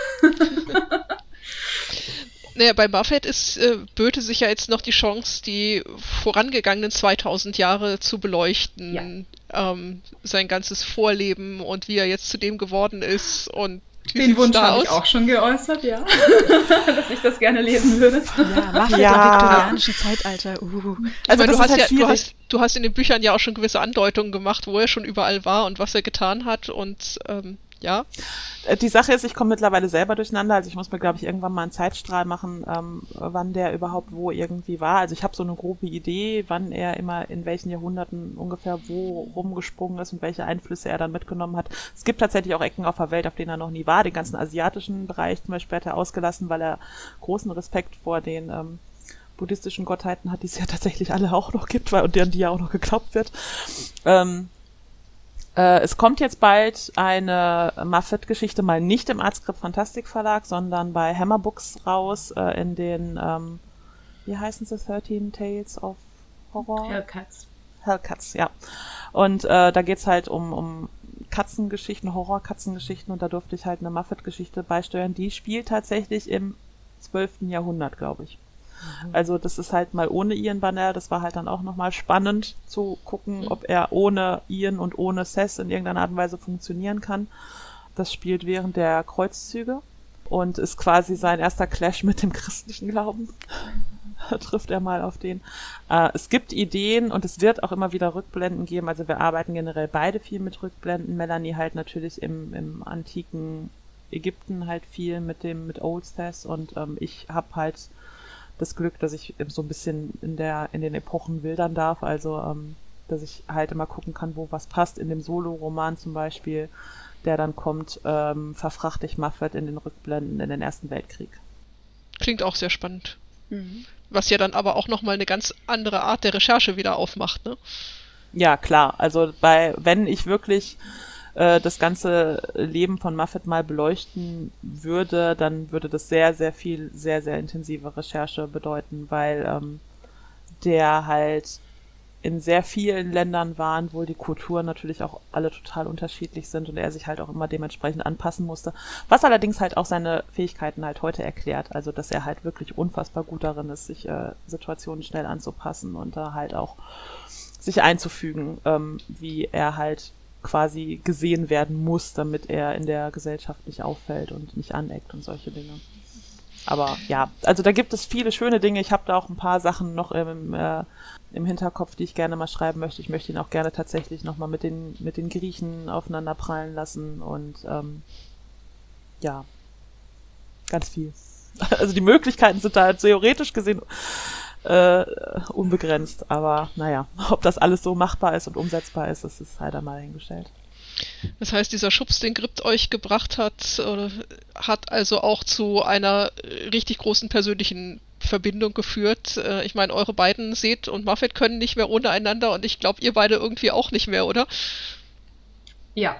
Naja, bei Buffett ist, äh, böte sich ja jetzt noch die Chance, die vorangegangenen 2000 Jahre zu beleuchten. Ja. Ähm, sein ganzes Vorleben und wie er jetzt zu dem geworden ist und Den Wunsch habe ich auch schon geäußert, ja. [LAUGHS] Dass ich das gerne lesen würde. Ja, Buffett ja. im viktorianischen Zeitalter. Uh. Also meine, du, hast halt ja, du, hast, du hast in den Büchern ja auch schon gewisse Andeutungen gemacht, wo er schon überall war und was er getan hat und ähm, ja. Äh, die Sache ist, ich komme mittlerweile selber durcheinander. Also ich muss mir, glaube ich, irgendwann mal einen Zeitstrahl machen, ähm, wann der überhaupt wo irgendwie war. Also ich habe so eine grobe Idee, wann er immer in welchen Jahrhunderten ungefähr wo rumgesprungen ist und welche Einflüsse er dann mitgenommen hat. Es gibt tatsächlich auch Ecken auf der Welt, auf denen er noch nie war. Den ganzen asiatischen Bereich zum Beispiel hat er ausgelassen, weil er großen Respekt vor den ähm, buddhistischen Gottheiten hat, die es ja [LAUGHS] tatsächlich alle auch noch gibt, weil, und deren die ja auch noch geglaubt wird. Ähm, äh, es kommt jetzt bald eine Muffet-Geschichte mal nicht im Artscript Fantastik Verlag, sondern bei Hammer Books raus, äh, in den, ähm, wie heißen sie, 13 Tales of Horror? Hellcats. Hellcats, ja. Und äh, da geht's halt um, um Katzengeschichten, Horror-Katzengeschichten und da durfte ich halt eine Muffet-Geschichte beisteuern. Die spielt tatsächlich im 12. Jahrhundert, glaube ich. Also das ist halt mal ohne Ian Banner, das war halt dann auch nochmal spannend zu gucken, ob er ohne Ian und ohne Sess in irgendeiner Art und Weise funktionieren kann. Das spielt während der Kreuzzüge und ist quasi sein erster Clash mit dem [LAUGHS] christlichen Glauben. da [LAUGHS] trifft er mal auf den. Äh, es gibt Ideen und es wird auch immer wieder Rückblenden geben. Also wir arbeiten generell beide viel mit Rückblenden. Melanie halt natürlich im, im antiken Ägypten halt viel mit dem mit Old Sess und ähm, ich habe halt das Glück, dass ich so ein bisschen in der, in den Epochen wildern darf. Also, ähm, dass ich halt immer gucken kann, wo was passt. In dem Solo-Roman zum Beispiel, der dann kommt, ähm, verfrachte ich Muffet in den Rückblenden in den Ersten Weltkrieg. Klingt auch sehr spannend. Mhm. Was ja dann aber auch nochmal eine ganz andere Art der Recherche wieder aufmacht, ne? Ja, klar. Also bei, wenn ich wirklich äh, das ganze Leben von Muffet mal beleuchten würde, dann würde das sehr, sehr viel, sehr, sehr intensive Recherche bedeuten, weil ähm, der halt in sehr vielen Ländern waren, wo die Kulturen natürlich auch alle total unterschiedlich sind und er sich halt auch immer dementsprechend anpassen musste. Was allerdings halt auch seine Fähigkeiten halt heute erklärt. Also, dass er halt wirklich unfassbar gut darin ist, sich äh, Situationen schnell anzupassen und da halt auch sich einzufügen, ähm, wie er halt quasi gesehen werden muss, damit er in der Gesellschaft nicht auffällt und nicht aneckt und solche Dinge. aber ja, also da gibt es viele schöne Dinge. Ich habe da auch ein paar Sachen noch im, äh, im Hinterkopf, die ich gerne mal schreiben möchte. Ich möchte ihn auch gerne tatsächlich nochmal mit den, mit den Griechen aufeinander prallen lassen und ähm, ja, ganz viel. [LAUGHS] Also die Möglichkeiten sind da theoretisch gesehen äh, unbegrenzt, aber naja, [LAUGHS] ob das alles so machbar ist und umsetzbar ist, das ist halt einmal hingestellt. Das heißt, dieser Schubs, den Gript euch gebracht hat, äh, hat also auch zu einer richtig großen persönlichen Verbindung geführt. Äh, ich meine, eure beiden Seth und Muffet können nicht mehr ohne einander und ich glaube, ihr beide irgendwie auch nicht mehr, oder? Ja.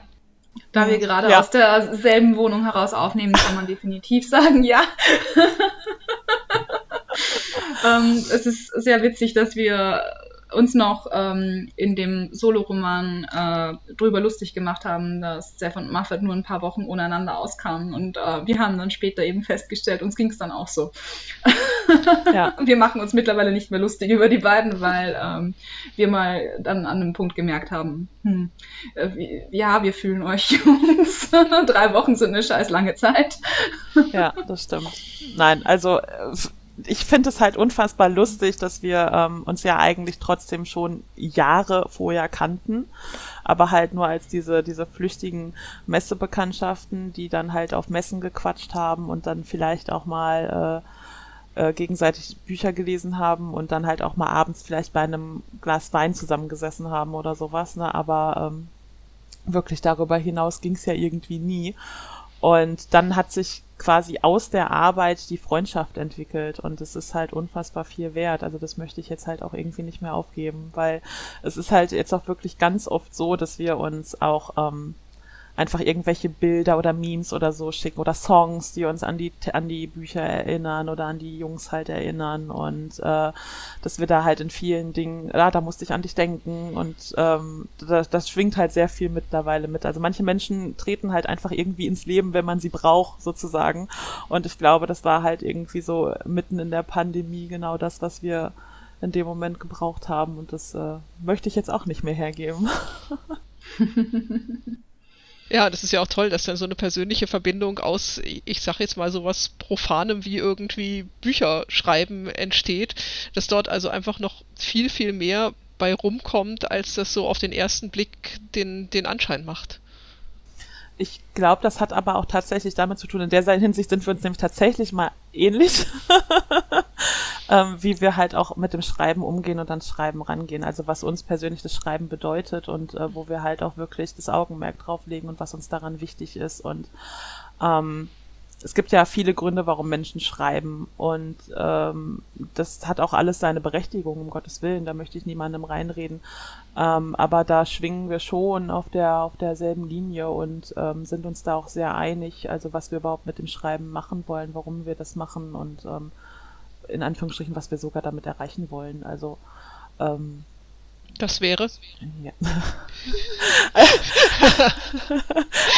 Da wir gerade ja. aus derselben Wohnung heraus aufnehmen, kann man [LAUGHS] definitiv sagen, ja. [LAUGHS] ähm, es ist sehr witzig, dass wir uns noch ähm, in dem Soloroman äh, drüber lustig gemacht haben, dass Steph und Muffet nur ein paar Wochen ohneinander auskamen. Und äh, wir haben dann später eben festgestellt, uns ging es dann auch so. Ja. [LAUGHS] wir machen uns mittlerweile nicht mehr lustig über die beiden, weil ähm, wir mal dann an einem Punkt gemerkt haben, hm, äh, ja, wir fühlen euch [LAUGHS] Jungs. Drei Wochen sind eine scheiß lange Zeit. ja, das stimmt. Nein, also äh, ich finde es halt unfassbar lustig, dass wir ähm, uns ja eigentlich trotzdem schon Jahre vorher kannten, aber halt nur als diese, diese flüchtigen Messebekanntschaften, die dann halt auf Messen gequatscht haben und dann vielleicht auch mal äh, äh, gegenseitig Bücher gelesen haben und dann halt auch mal abends vielleicht bei einem Glas Wein zusammengesessen haben oder sowas, ne? Aber ähm, wirklich darüber hinaus ging es ja irgendwie nie. Und dann hat sich quasi aus der Arbeit die Freundschaft entwickelt und es ist halt unfassbar viel wert. Also das möchte ich jetzt halt auch irgendwie nicht mehr aufgeben, weil es ist halt jetzt auch wirklich ganz oft so, dass wir uns auch ähm, einfach irgendwelche Bilder oder Memes oder so schicken oder Songs, die uns an die an die Bücher erinnern oder an die Jungs halt erinnern und äh, dass wir da halt in vielen Dingen, ja, da musste ich an dich denken und ähm, das, das schwingt halt sehr viel mittlerweile mit. Also manche Menschen treten halt einfach irgendwie ins Leben, wenn man sie braucht sozusagen und ich glaube, das war halt irgendwie so mitten in der Pandemie genau das, was wir in dem Moment gebraucht haben und das äh, möchte ich jetzt auch nicht mehr hergeben. [LAUGHS] Ja, das ist ja auch toll, dass dann so eine persönliche Verbindung aus, ich sag jetzt mal sowas Profanem wie irgendwie Bücher schreiben entsteht, dass dort also einfach noch viel, viel mehr bei rumkommt, als das so auf den ersten Blick den, den Anschein macht. Ich glaube, das hat aber auch tatsächlich damit zu tun. In der Hinsicht sind wir uns nämlich tatsächlich mal ähnlich, [LAUGHS] ähm, wie wir halt auch mit dem Schreiben umgehen und ans Schreiben rangehen. Also was uns persönlich das Schreiben bedeutet und äh, wo wir halt auch wirklich das Augenmerk drauf legen und was uns daran wichtig ist. Und ähm, es gibt ja viele Gründe, warum Menschen schreiben und ähm, das hat auch alles seine Berechtigung, um Gottes Willen, da möchte ich niemandem reinreden. Ähm, aber da schwingen wir schon auf der auf derselben Linie und ähm, sind uns da auch sehr einig, also was wir überhaupt mit dem Schreiben machen wollen, warum wir das machen und ähm, in Anführungsstrichen, was wir sogar damit erreichen wollen. Also ähm, das wäre. Ja. [LAUGHS]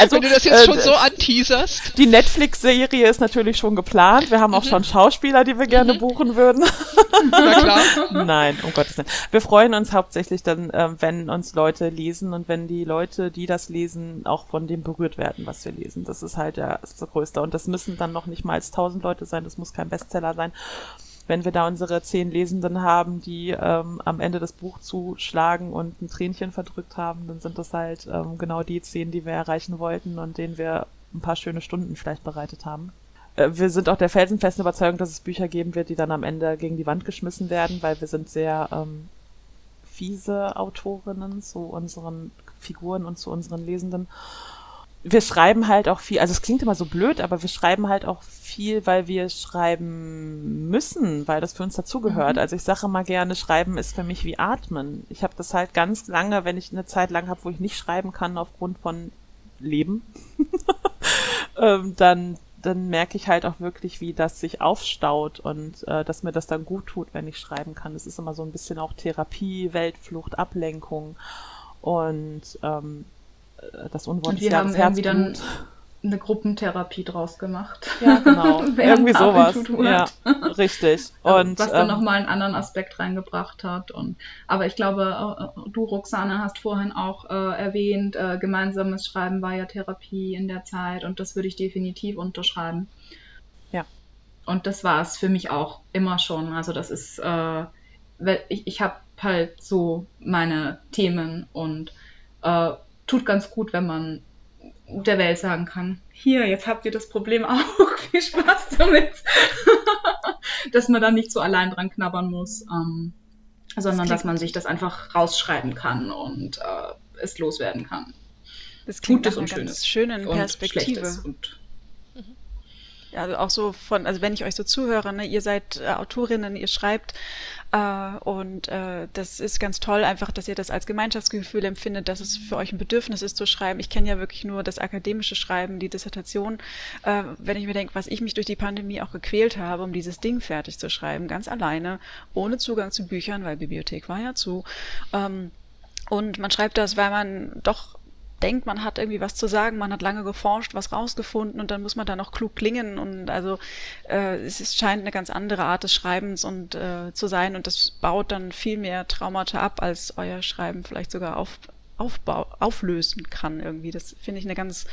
also, Wenn du das jetzt äh, schon so anteaserst. Die Netflix-Serie ist natürlich schon geplant. Wir haben auch mhm. schon Schauspieler, die wir gerne mhm. buchen würden. [LAUGHS] Na klar. [LAUGHS] Nein, um Gottes Willen. Wir freuen uns hauptsächlich dann, äh, wenn uns Leute lesen und wenn die Leute, die das lesen, auch von dem berührt werden, was wir lesen. Das ist halt ja das Größte. Und das müssen dann noch nicht mal als tausend Leute sein. Das muss kein Bestseller sein wenn wir da unsere zehn Lesenden haben, die ähm, am Ende das Buch zuschlagen und ein Tränchen verdrückt haben, dann sind das halt ähm, genau die zehn, die wir erreichen wollten und denen wir ein paar schöne Stunden vielleicht bereitet haben. Äh, wir sind auch der felsenfesten Überzeugung, dass es Bücher geben wird, die dann am Ende gegen die Wand geschmissen werden, weil wir sind sehr ähm, fiese Autorinnen zu unseren Figuren und zu unseren Lesenden wir schreiben halt auch viel, also es klingt immer so blöd, aber wir schreiben halt auch viel, weil wir schreiben müssen, weil das für uns dazugehört. Mhm. Also ich sage mal gerne, Schreiben ist für mich wie Atmen. Ich habe das halt ganz lange, wenn ich eine Zeit lang habe, wo ich nicht schreiben kann aufgrund von Leben, [LAUGHS] ähm, dann dann merke ich halt auch wirklich, wie das sich aufstaut und äh, dass mir das dann gut tut, wenn ich schreiben kann. Es ist immer so ein bisschen auch Therapie, Weltflucht, Ablenkung und ähm, äh, das Unwort Und wir haben irgendwie dann eine Gruppentherapie draus gemacht. Ja, genau. [LAUGHS] irgendwie sowas. Ja, richtig. [LAUGHS] Und was dann ähm, nochmal einen anderen Aspekt reingebracht hat. Und aber ich glaube, äh, du Roxane hast vorhin auch äh, erwähnt, äh, gemeinsames Schreiben war ja Therapie in der Zeit und das würde ich definitiv unterschreiben. Ja. und das war es für mich auch immer schon. Also das ist, äh, ich, ich habe halt so meine Themen und äh, tut ganz gut, wenn man der Welt sagen kann, hier, jetzt habt ihr das Problem auch, [LAUGHS] viel Spaß damit. [LAUGHS] dass man dann nicht so allein dran knabbern muss, ähm, sondern das dass man sich das einfach rausschreiben kann und äh, es loswerden kann. Das klingt Gutes nach einer ganz schönen Perspektive. Und ja, also auch so von, also wenn ich euch so zuhöre, ne, ihr seid äh, Autorinnen, ihr schreibt äh, und äh, das ist ganz toll, einfach, dass ihr das als Gemeinschaftsgefühl empfindet, dass es für euch ein Bedürfnis ist zu schreiben. Ich kenne ja wirklich nur das akademische Schreiben, die Dissertation. Äh, wenn ich mir denke, was ich mich durch die Pandemie auch gequält habe, um dieses Ding fertig zu schreiben, ganz alleine, ohne Zugang zu Büchern, weil Bibliothek war ja zu. Ähm, und man schreibt das, weil man doch denkt, man hat irgendwie was zu sagen, man hat lange geforscht, was rausgefunden und dann muss man da noch klug klingen und also äh, es ist, scheint eine ganz andere Art des Schreibens und äh, zu sein und das baut dann viel mehr Traumata ab, als euer Schreiben vielleicht sogar auf, aufbau, auflösen kann irgendwie. Das finde ich eine ganz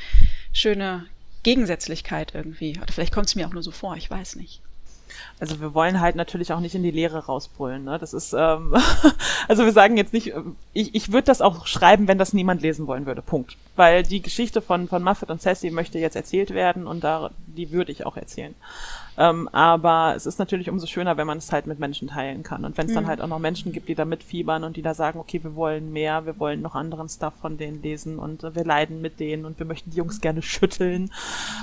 schöne Gegensätzlichkeit irgendwie. Oder vielleicht kommt es mir auch nur so vor, ich weiß nicht. Also wir wollen halt natürlich auch nicht in die Leere rausbrüllen. Ne? Das ist, ähm, [LAUGHS] also wir sagen jetzt nicht, ich, ich würde das auch schreiben, wenn das niemand lesen wollen würde. Punkt. Weil die Geschichte von, von Muffet und Sassy möchte jetzt erzählt werden und da, die würde ich auch erzählen. Ähm, aber es ist natürlich umso schöner, wenn man es halt mit Menschen teilen kann. Und wenn es mhm. dann halt auch noch Menschen gibt, die da mitfiebern und die da sagen, okay, wir wollen mehr, wir wollen noch anderen Stuff von denen lesen und äh, wir leiden mit denen und wir möchten die Jungs gerne [LAUGHS] schütteln,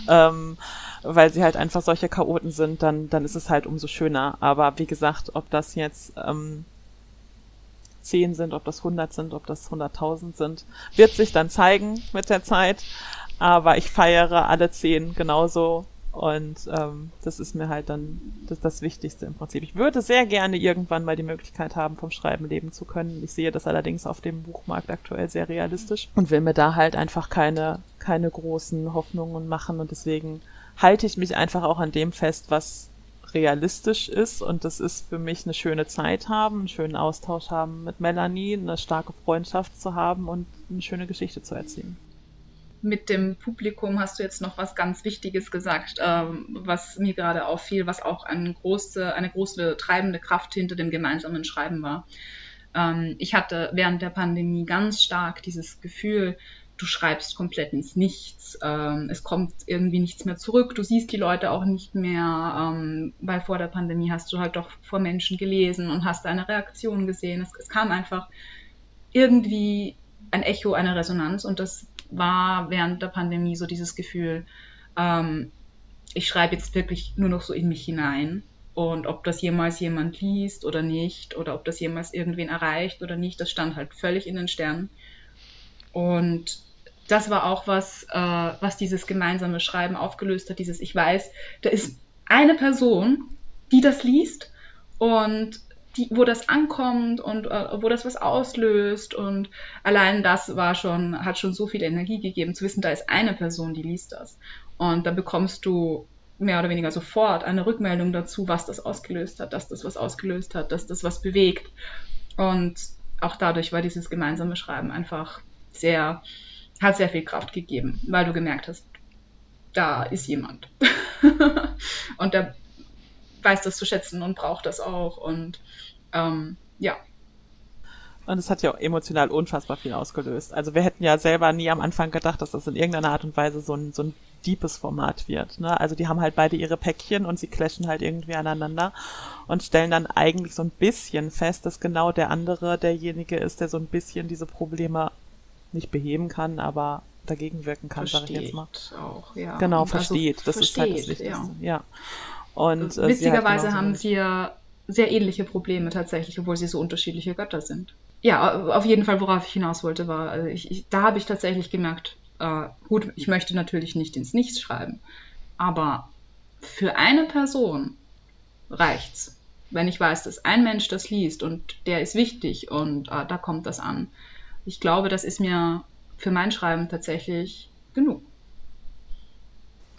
ähm, weil sie halt einfach solche Chaoten sind, dann, dann ist es halt umso schöner. Aber wie gesagt, ob das jetzt ähm, 10 sind, ob das 100 sind, ob das 100.000 sind, wird sich dann zeigen mit der Zeit. Aber ich feiere alle 10 genauso und ähm, das ist mir halt dann das, das Wichtigste im Prinzip. Ich würde sehr gerne irgendwann mal die Möglichkeit haben, vom Schreiben leben zu können. Ich sehe das allerdings auf dem Buchmarkt aktuell sehr realistisch und will mir da halt einfach keine, keine großen Hoffnungen machen. Und deswegen halte ich mich einfach auch an dem fest, was realistisch ist. Und das ist für mich eine schöne Zeit haben, einen schönen Austausch haben mit Melanie, eine starke Freundschaft zu haben und eine schöne Geschichte zu erzählen mit dem Publikum hast du jetzt noch was ganz Wichtiges gesagt, ähm, was mir gerade auffiel, was auch eine große, eine große treibende Kraft hinter dem gemeinsamen Schreiben war. Ähm, ich hatte während der Pandemie ganz stark dieses Gefühl, du schreibst komplett ins Nichts. Ähm, es kommt irgendwie nichts mehr zurück. Du siehst die Leute auch nicht mehr, ähm, weil vor der Pandemie hast du halt doch vor Menschen gelesen und hast eine Reaktion gesehen. Es, es kam einfach irgendwie ein Echo, eine Resonanz und das war während der Pandemie so dieses Gefühl, ähm, ich schreibe jetzt wirklich nur noch so in mich hinein. Und ob das jemals jemand liest oder nicht, oder ob das jemals irgendwen erreicht oder nicht, das stand halt völlig in den Sternen. Und das war auch was, äh, was dieses gemeinsame Schreiben aufgelöst hat, dieses Ich weiß, da ist eine Person, die das liest und die, wo das ankommt und äh, wo das was auslöst und allein das war schon, hat schon so viel Energie gegeben, zu wissen, da ist eine Person, die liest das. Und dann bekommst du mehr oder weniger sofort eine Rückmeldung dazu, was das ausgelöst hat, dass das was ausgelöst hat, dass das was bewegt. Und auch dadurch war dieses gemeinsame Schreiben einfach sehr, hat sehr viel Kraft gegeben, weil du gemerkt hast, da ist jemand. [LAUGHS] und der weiß das zu schätzen und braucht das auch. Und ähm, ja. Und es hat ja auch emotional unfassbar viel ausgelöst. Also wir hätten ja selber nie am Anfang gedacht, dass das in irgendeiner Art und Weise so ein, so ein deepes Format wird. Ne? Also die haben halt beide ihre Päckchen und sie clashen halt irgendwie aneinander und stellen dann eigentlich so ein bisschen fest, dass genau der andere derjenige ist, der so ein bisschen diese Probleme nicht beheben kann, aber dagegen wirken kann, sage ich jetzt mal. Auch, ja. Genau, also versteht. Das versteht, ist halt das Wichtigste. Ja. ja. Und, äh, Witzigerweise halt haben sie ja sehr ähnliche Probleme tatsächlich, obwohl sie so unterschiedliche Götter sind. Ja, auf jeden Fall, worauf ich hinaus wollte, war, also ich, ich, da habe ich tatsächlich gemerkt, äh, gut, ich möchte natürlich nicht ins Nichts schreiben, aber für eine Person reicht's, wenn ich weiß, dass ein Mensch das liest und der ist wichtig und äh, da kommt das an. Ich glaube, das ist mir für mein Schreiben tatsächlich genug.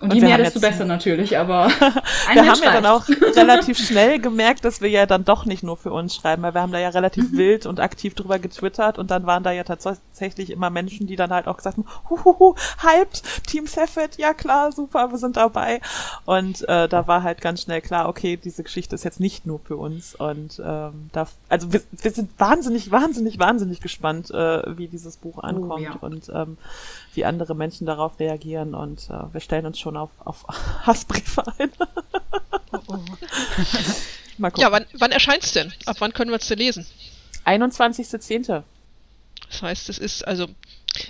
Und, je mehr, desto besser natürlich, aber [LAUGHS] wir haben ja dann auch relativ [LAUGHS] schnell gemerkt, dass wir ja dann doch nicht nur für uns schreiben, weil wir haben da ja relativ mhm. wild und aktiv drüber getwittert und dann waren da ja tatsächlich immer Menschen, die dann halt auch gesagt haben, huhuhu, hyped, Team Seffet, ja klar, super, wir sind dabei. Und äh, da war halt ganz schnell klar, okay, diese Geschichte ist jetzt nicht nur für uns und ähm, da, also wir, wir sind wahnsinnig, wahnsinnig, wahnsinnig gespannt, äh, wie dieses Buch ankommt oh, ja. und ähm, wie andere Menschen darauf reagieren und äh, wir stellen uns schon auf, auf [LAUGHS] Hassbriefe ein. oh, [LAUGHS] oh. Mal gucken. Ja, wann, wann erscheint's denn? Ab wann können wir es denn lesen? 21.10. Das heißt, es ist also,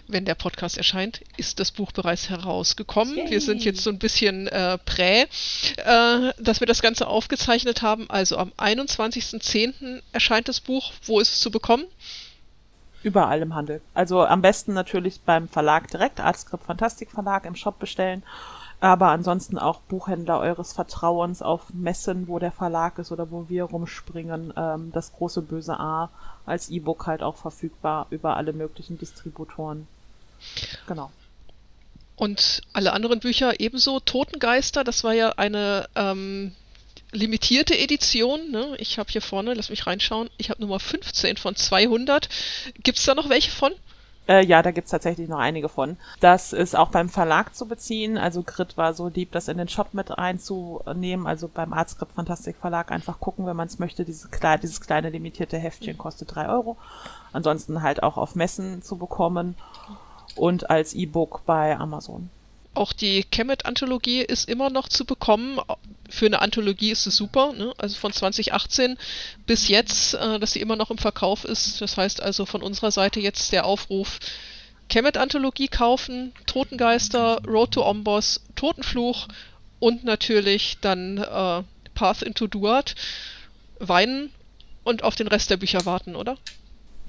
wenn der Podcast erscheint, ist das Buch bereits herausgekommen. Yay. Wir sind jetzt so ein bisschen äh, prä, äh, dass wir das Ganze aufgezeichnet haben. Also am 21.10. erscheint das Buch. Wo ist es zu bekommen? Überall im Handel. Also am besten natürlich beim Verlag direkt, Artskript Fantastik Verlag im Shop bestellen. Aber ansonsten auch Buchhändler eures Vertrauens auf Messen, wo der Verlag ist oder wo wir rumspringen. Ähm, das große böse A als E-Book halt auch verfügbar über alle möglichen Distributoren. Genau. Und alle anderen Bücher ebenso. Totengeister, das war ja eine ähm, limitierte Edition. Ne? Ich habe hier vorne, lass mich reinschauen, ich habe Nummer 15 von 200. Gibt es da noch welche von? Äh, ja, da gibt's tatsächlich noch einige von. Das ist auch beim Verlag zu beziehen. Also Grit war so lieb, das in den Shop mit reinzunehmen. Also beim Artskript Fantastik Verlag einfach gucken, wenn man es möchte. Dieses, kleine, dieses kleine limitierte Heftchen kostet drei Euro. Ansonsten halt auch auf Messen zu bekommen und als E-Book bei Amazon. Auch die Kemet-Anthologie ist immer noch zu bekommen. Für eine Anthologie ist es super, ne? also von 2018 bis jetzt, äh, dass sie immer noch im Verkauf ist. Das heißt also von unserer Seite jetzt der Aufruf, Kemet-Anthologie kaufen, Totengeister, Road to Ombos, Totenfluch und natürlich dann äh, Path into Duat, weinen und auf den Rest der Bücher warten, oder?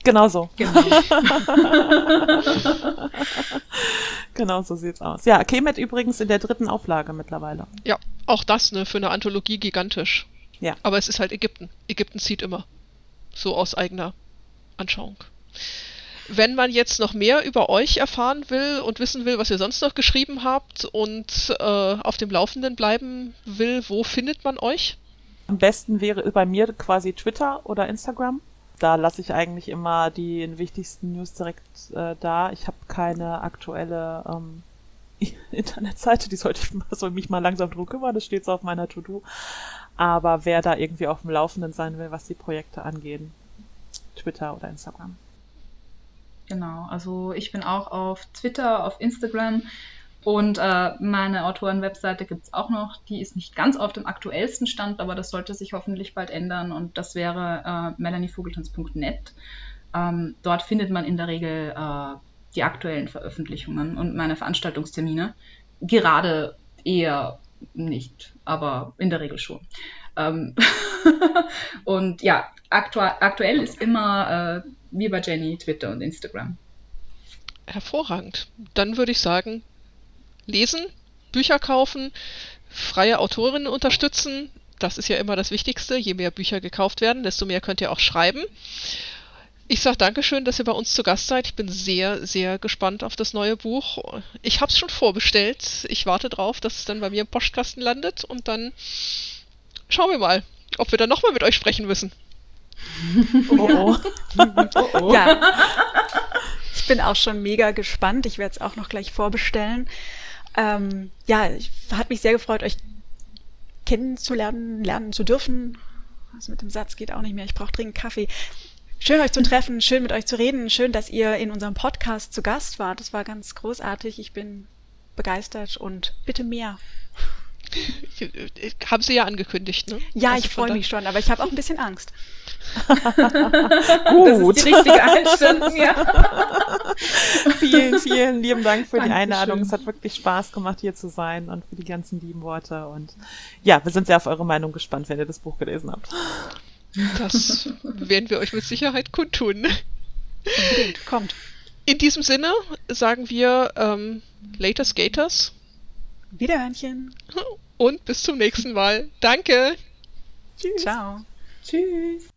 Genau so. Genau. [LAUGHS] genau so sieht's aus. Ja, Kemet übrigens in der dritten Auflage mittlerweile. Ja, auch das, ne, für eine Anthologie gigantisch. Ja. Aber es ist halt Ägypten. Ägypten zieht immer. So aus eigener Anschauung. Wenn man jetzt noch mehr über euch erfahren will und wissen will, was ihr sonst noch geschrieben habt und äh, auf dem Laufenden bleiben will, wo findet man euch? Am besten wäre bei mir quasi Twitter oder Instagram da lasse ich eigentlich immer die wichtigsten News direkt äh, da. Ich habe keine aktuelle ähm, [LAUGHS] Internetseite, die sollte ich mal, soll mich mal langsam drum kümmern, das steht so auf meiner To-Do. Aber wer da irgendwie auf dem Laufenden sein will, was die Projekte angehen, Twitter oder Instagram. Genau, also ich bin auch auf Twitter, auf Instagram und äh, meine Autoren-Webseite gibt es auch noch. Die ist nicht ganz auf dem aktuellsten Stand, aber das sollte sich hoffentlich bald ändern. Und das wäre äh, melanievogeltanz.net. Ähm, dort findet man in der Regel äh, die aktuellen Veröffentlichungen und meine Veranstaltungstermine. Gerade eher nicht, aber in der Regel schon. Ähm [LAUGHS] und ja, aktu aktuell ist immer äh, wie bei Jenny Twitter und Instagram. Hervorragend. Dann würde ich sagen, lesen, Bücher kaufen, freie Autorinnen unterstützen. Das ist ja immer das Wichtigste. Je mehr Bücher gekauft werden, desto mehr könnt ihr auch schreiben. Ich sage Dankeschön, dass ihr bei uns zu Gast seid. Ich bin sehr, sehr gespannt auf das neue Buch. Ich habe es schon vorbestellt. Ich warte drauf, dass es dann bei mir im Postkasten landet und dann schauen wir mal, ob wir dann nochmal mit euch sprechen müssen. [LAUGHS] Oh, oh. oh, [LAUGHS] oh. Ja. Ich bin auch schon mega gespannt. Ich werde es auch noch gleich vorbestellen. Ähm, ja, ich, hat mich sehr gefreut, euch kennenzulernen, lernen zu dürfen. Also mit dem Satz geht auch nicht mehr. Ich brauche dringend Kaffee. Schön euch zu treffen, schön mit euch zu reden, schön, dass ihr in unserem Podcast zu Gast wart. Das war ganz großartig. Ich bin begeistert und bitte mehr. [LAUGHS] Haben Sie ja angekündigt, ne? Ja, also ich freue mich schon, aber ich habe auch ein bisschen Angst. [LAUGHS] Gut. Das ist die richtige Einstellung, ja. [LAUGHS] vielen, vielen lieben Dank für Dankeschön. die Einladung. Es hat wirklich Spaß gemacht, hier zu sein und für die ganzen lieben Worte. Und ja, wir sind sehr auf eure Meinung gespannt, wenn ihr das Buch gelesen habt. Das werden wir euch mit Sicherheit kundtun. Unbedingt, kommt. In diesem Sinne sagen wir ähm, Later Skaters. Wiederhörnchen. Und bis zum nächsten Mal. Danke. Tschüss. Ciao. Tschüss.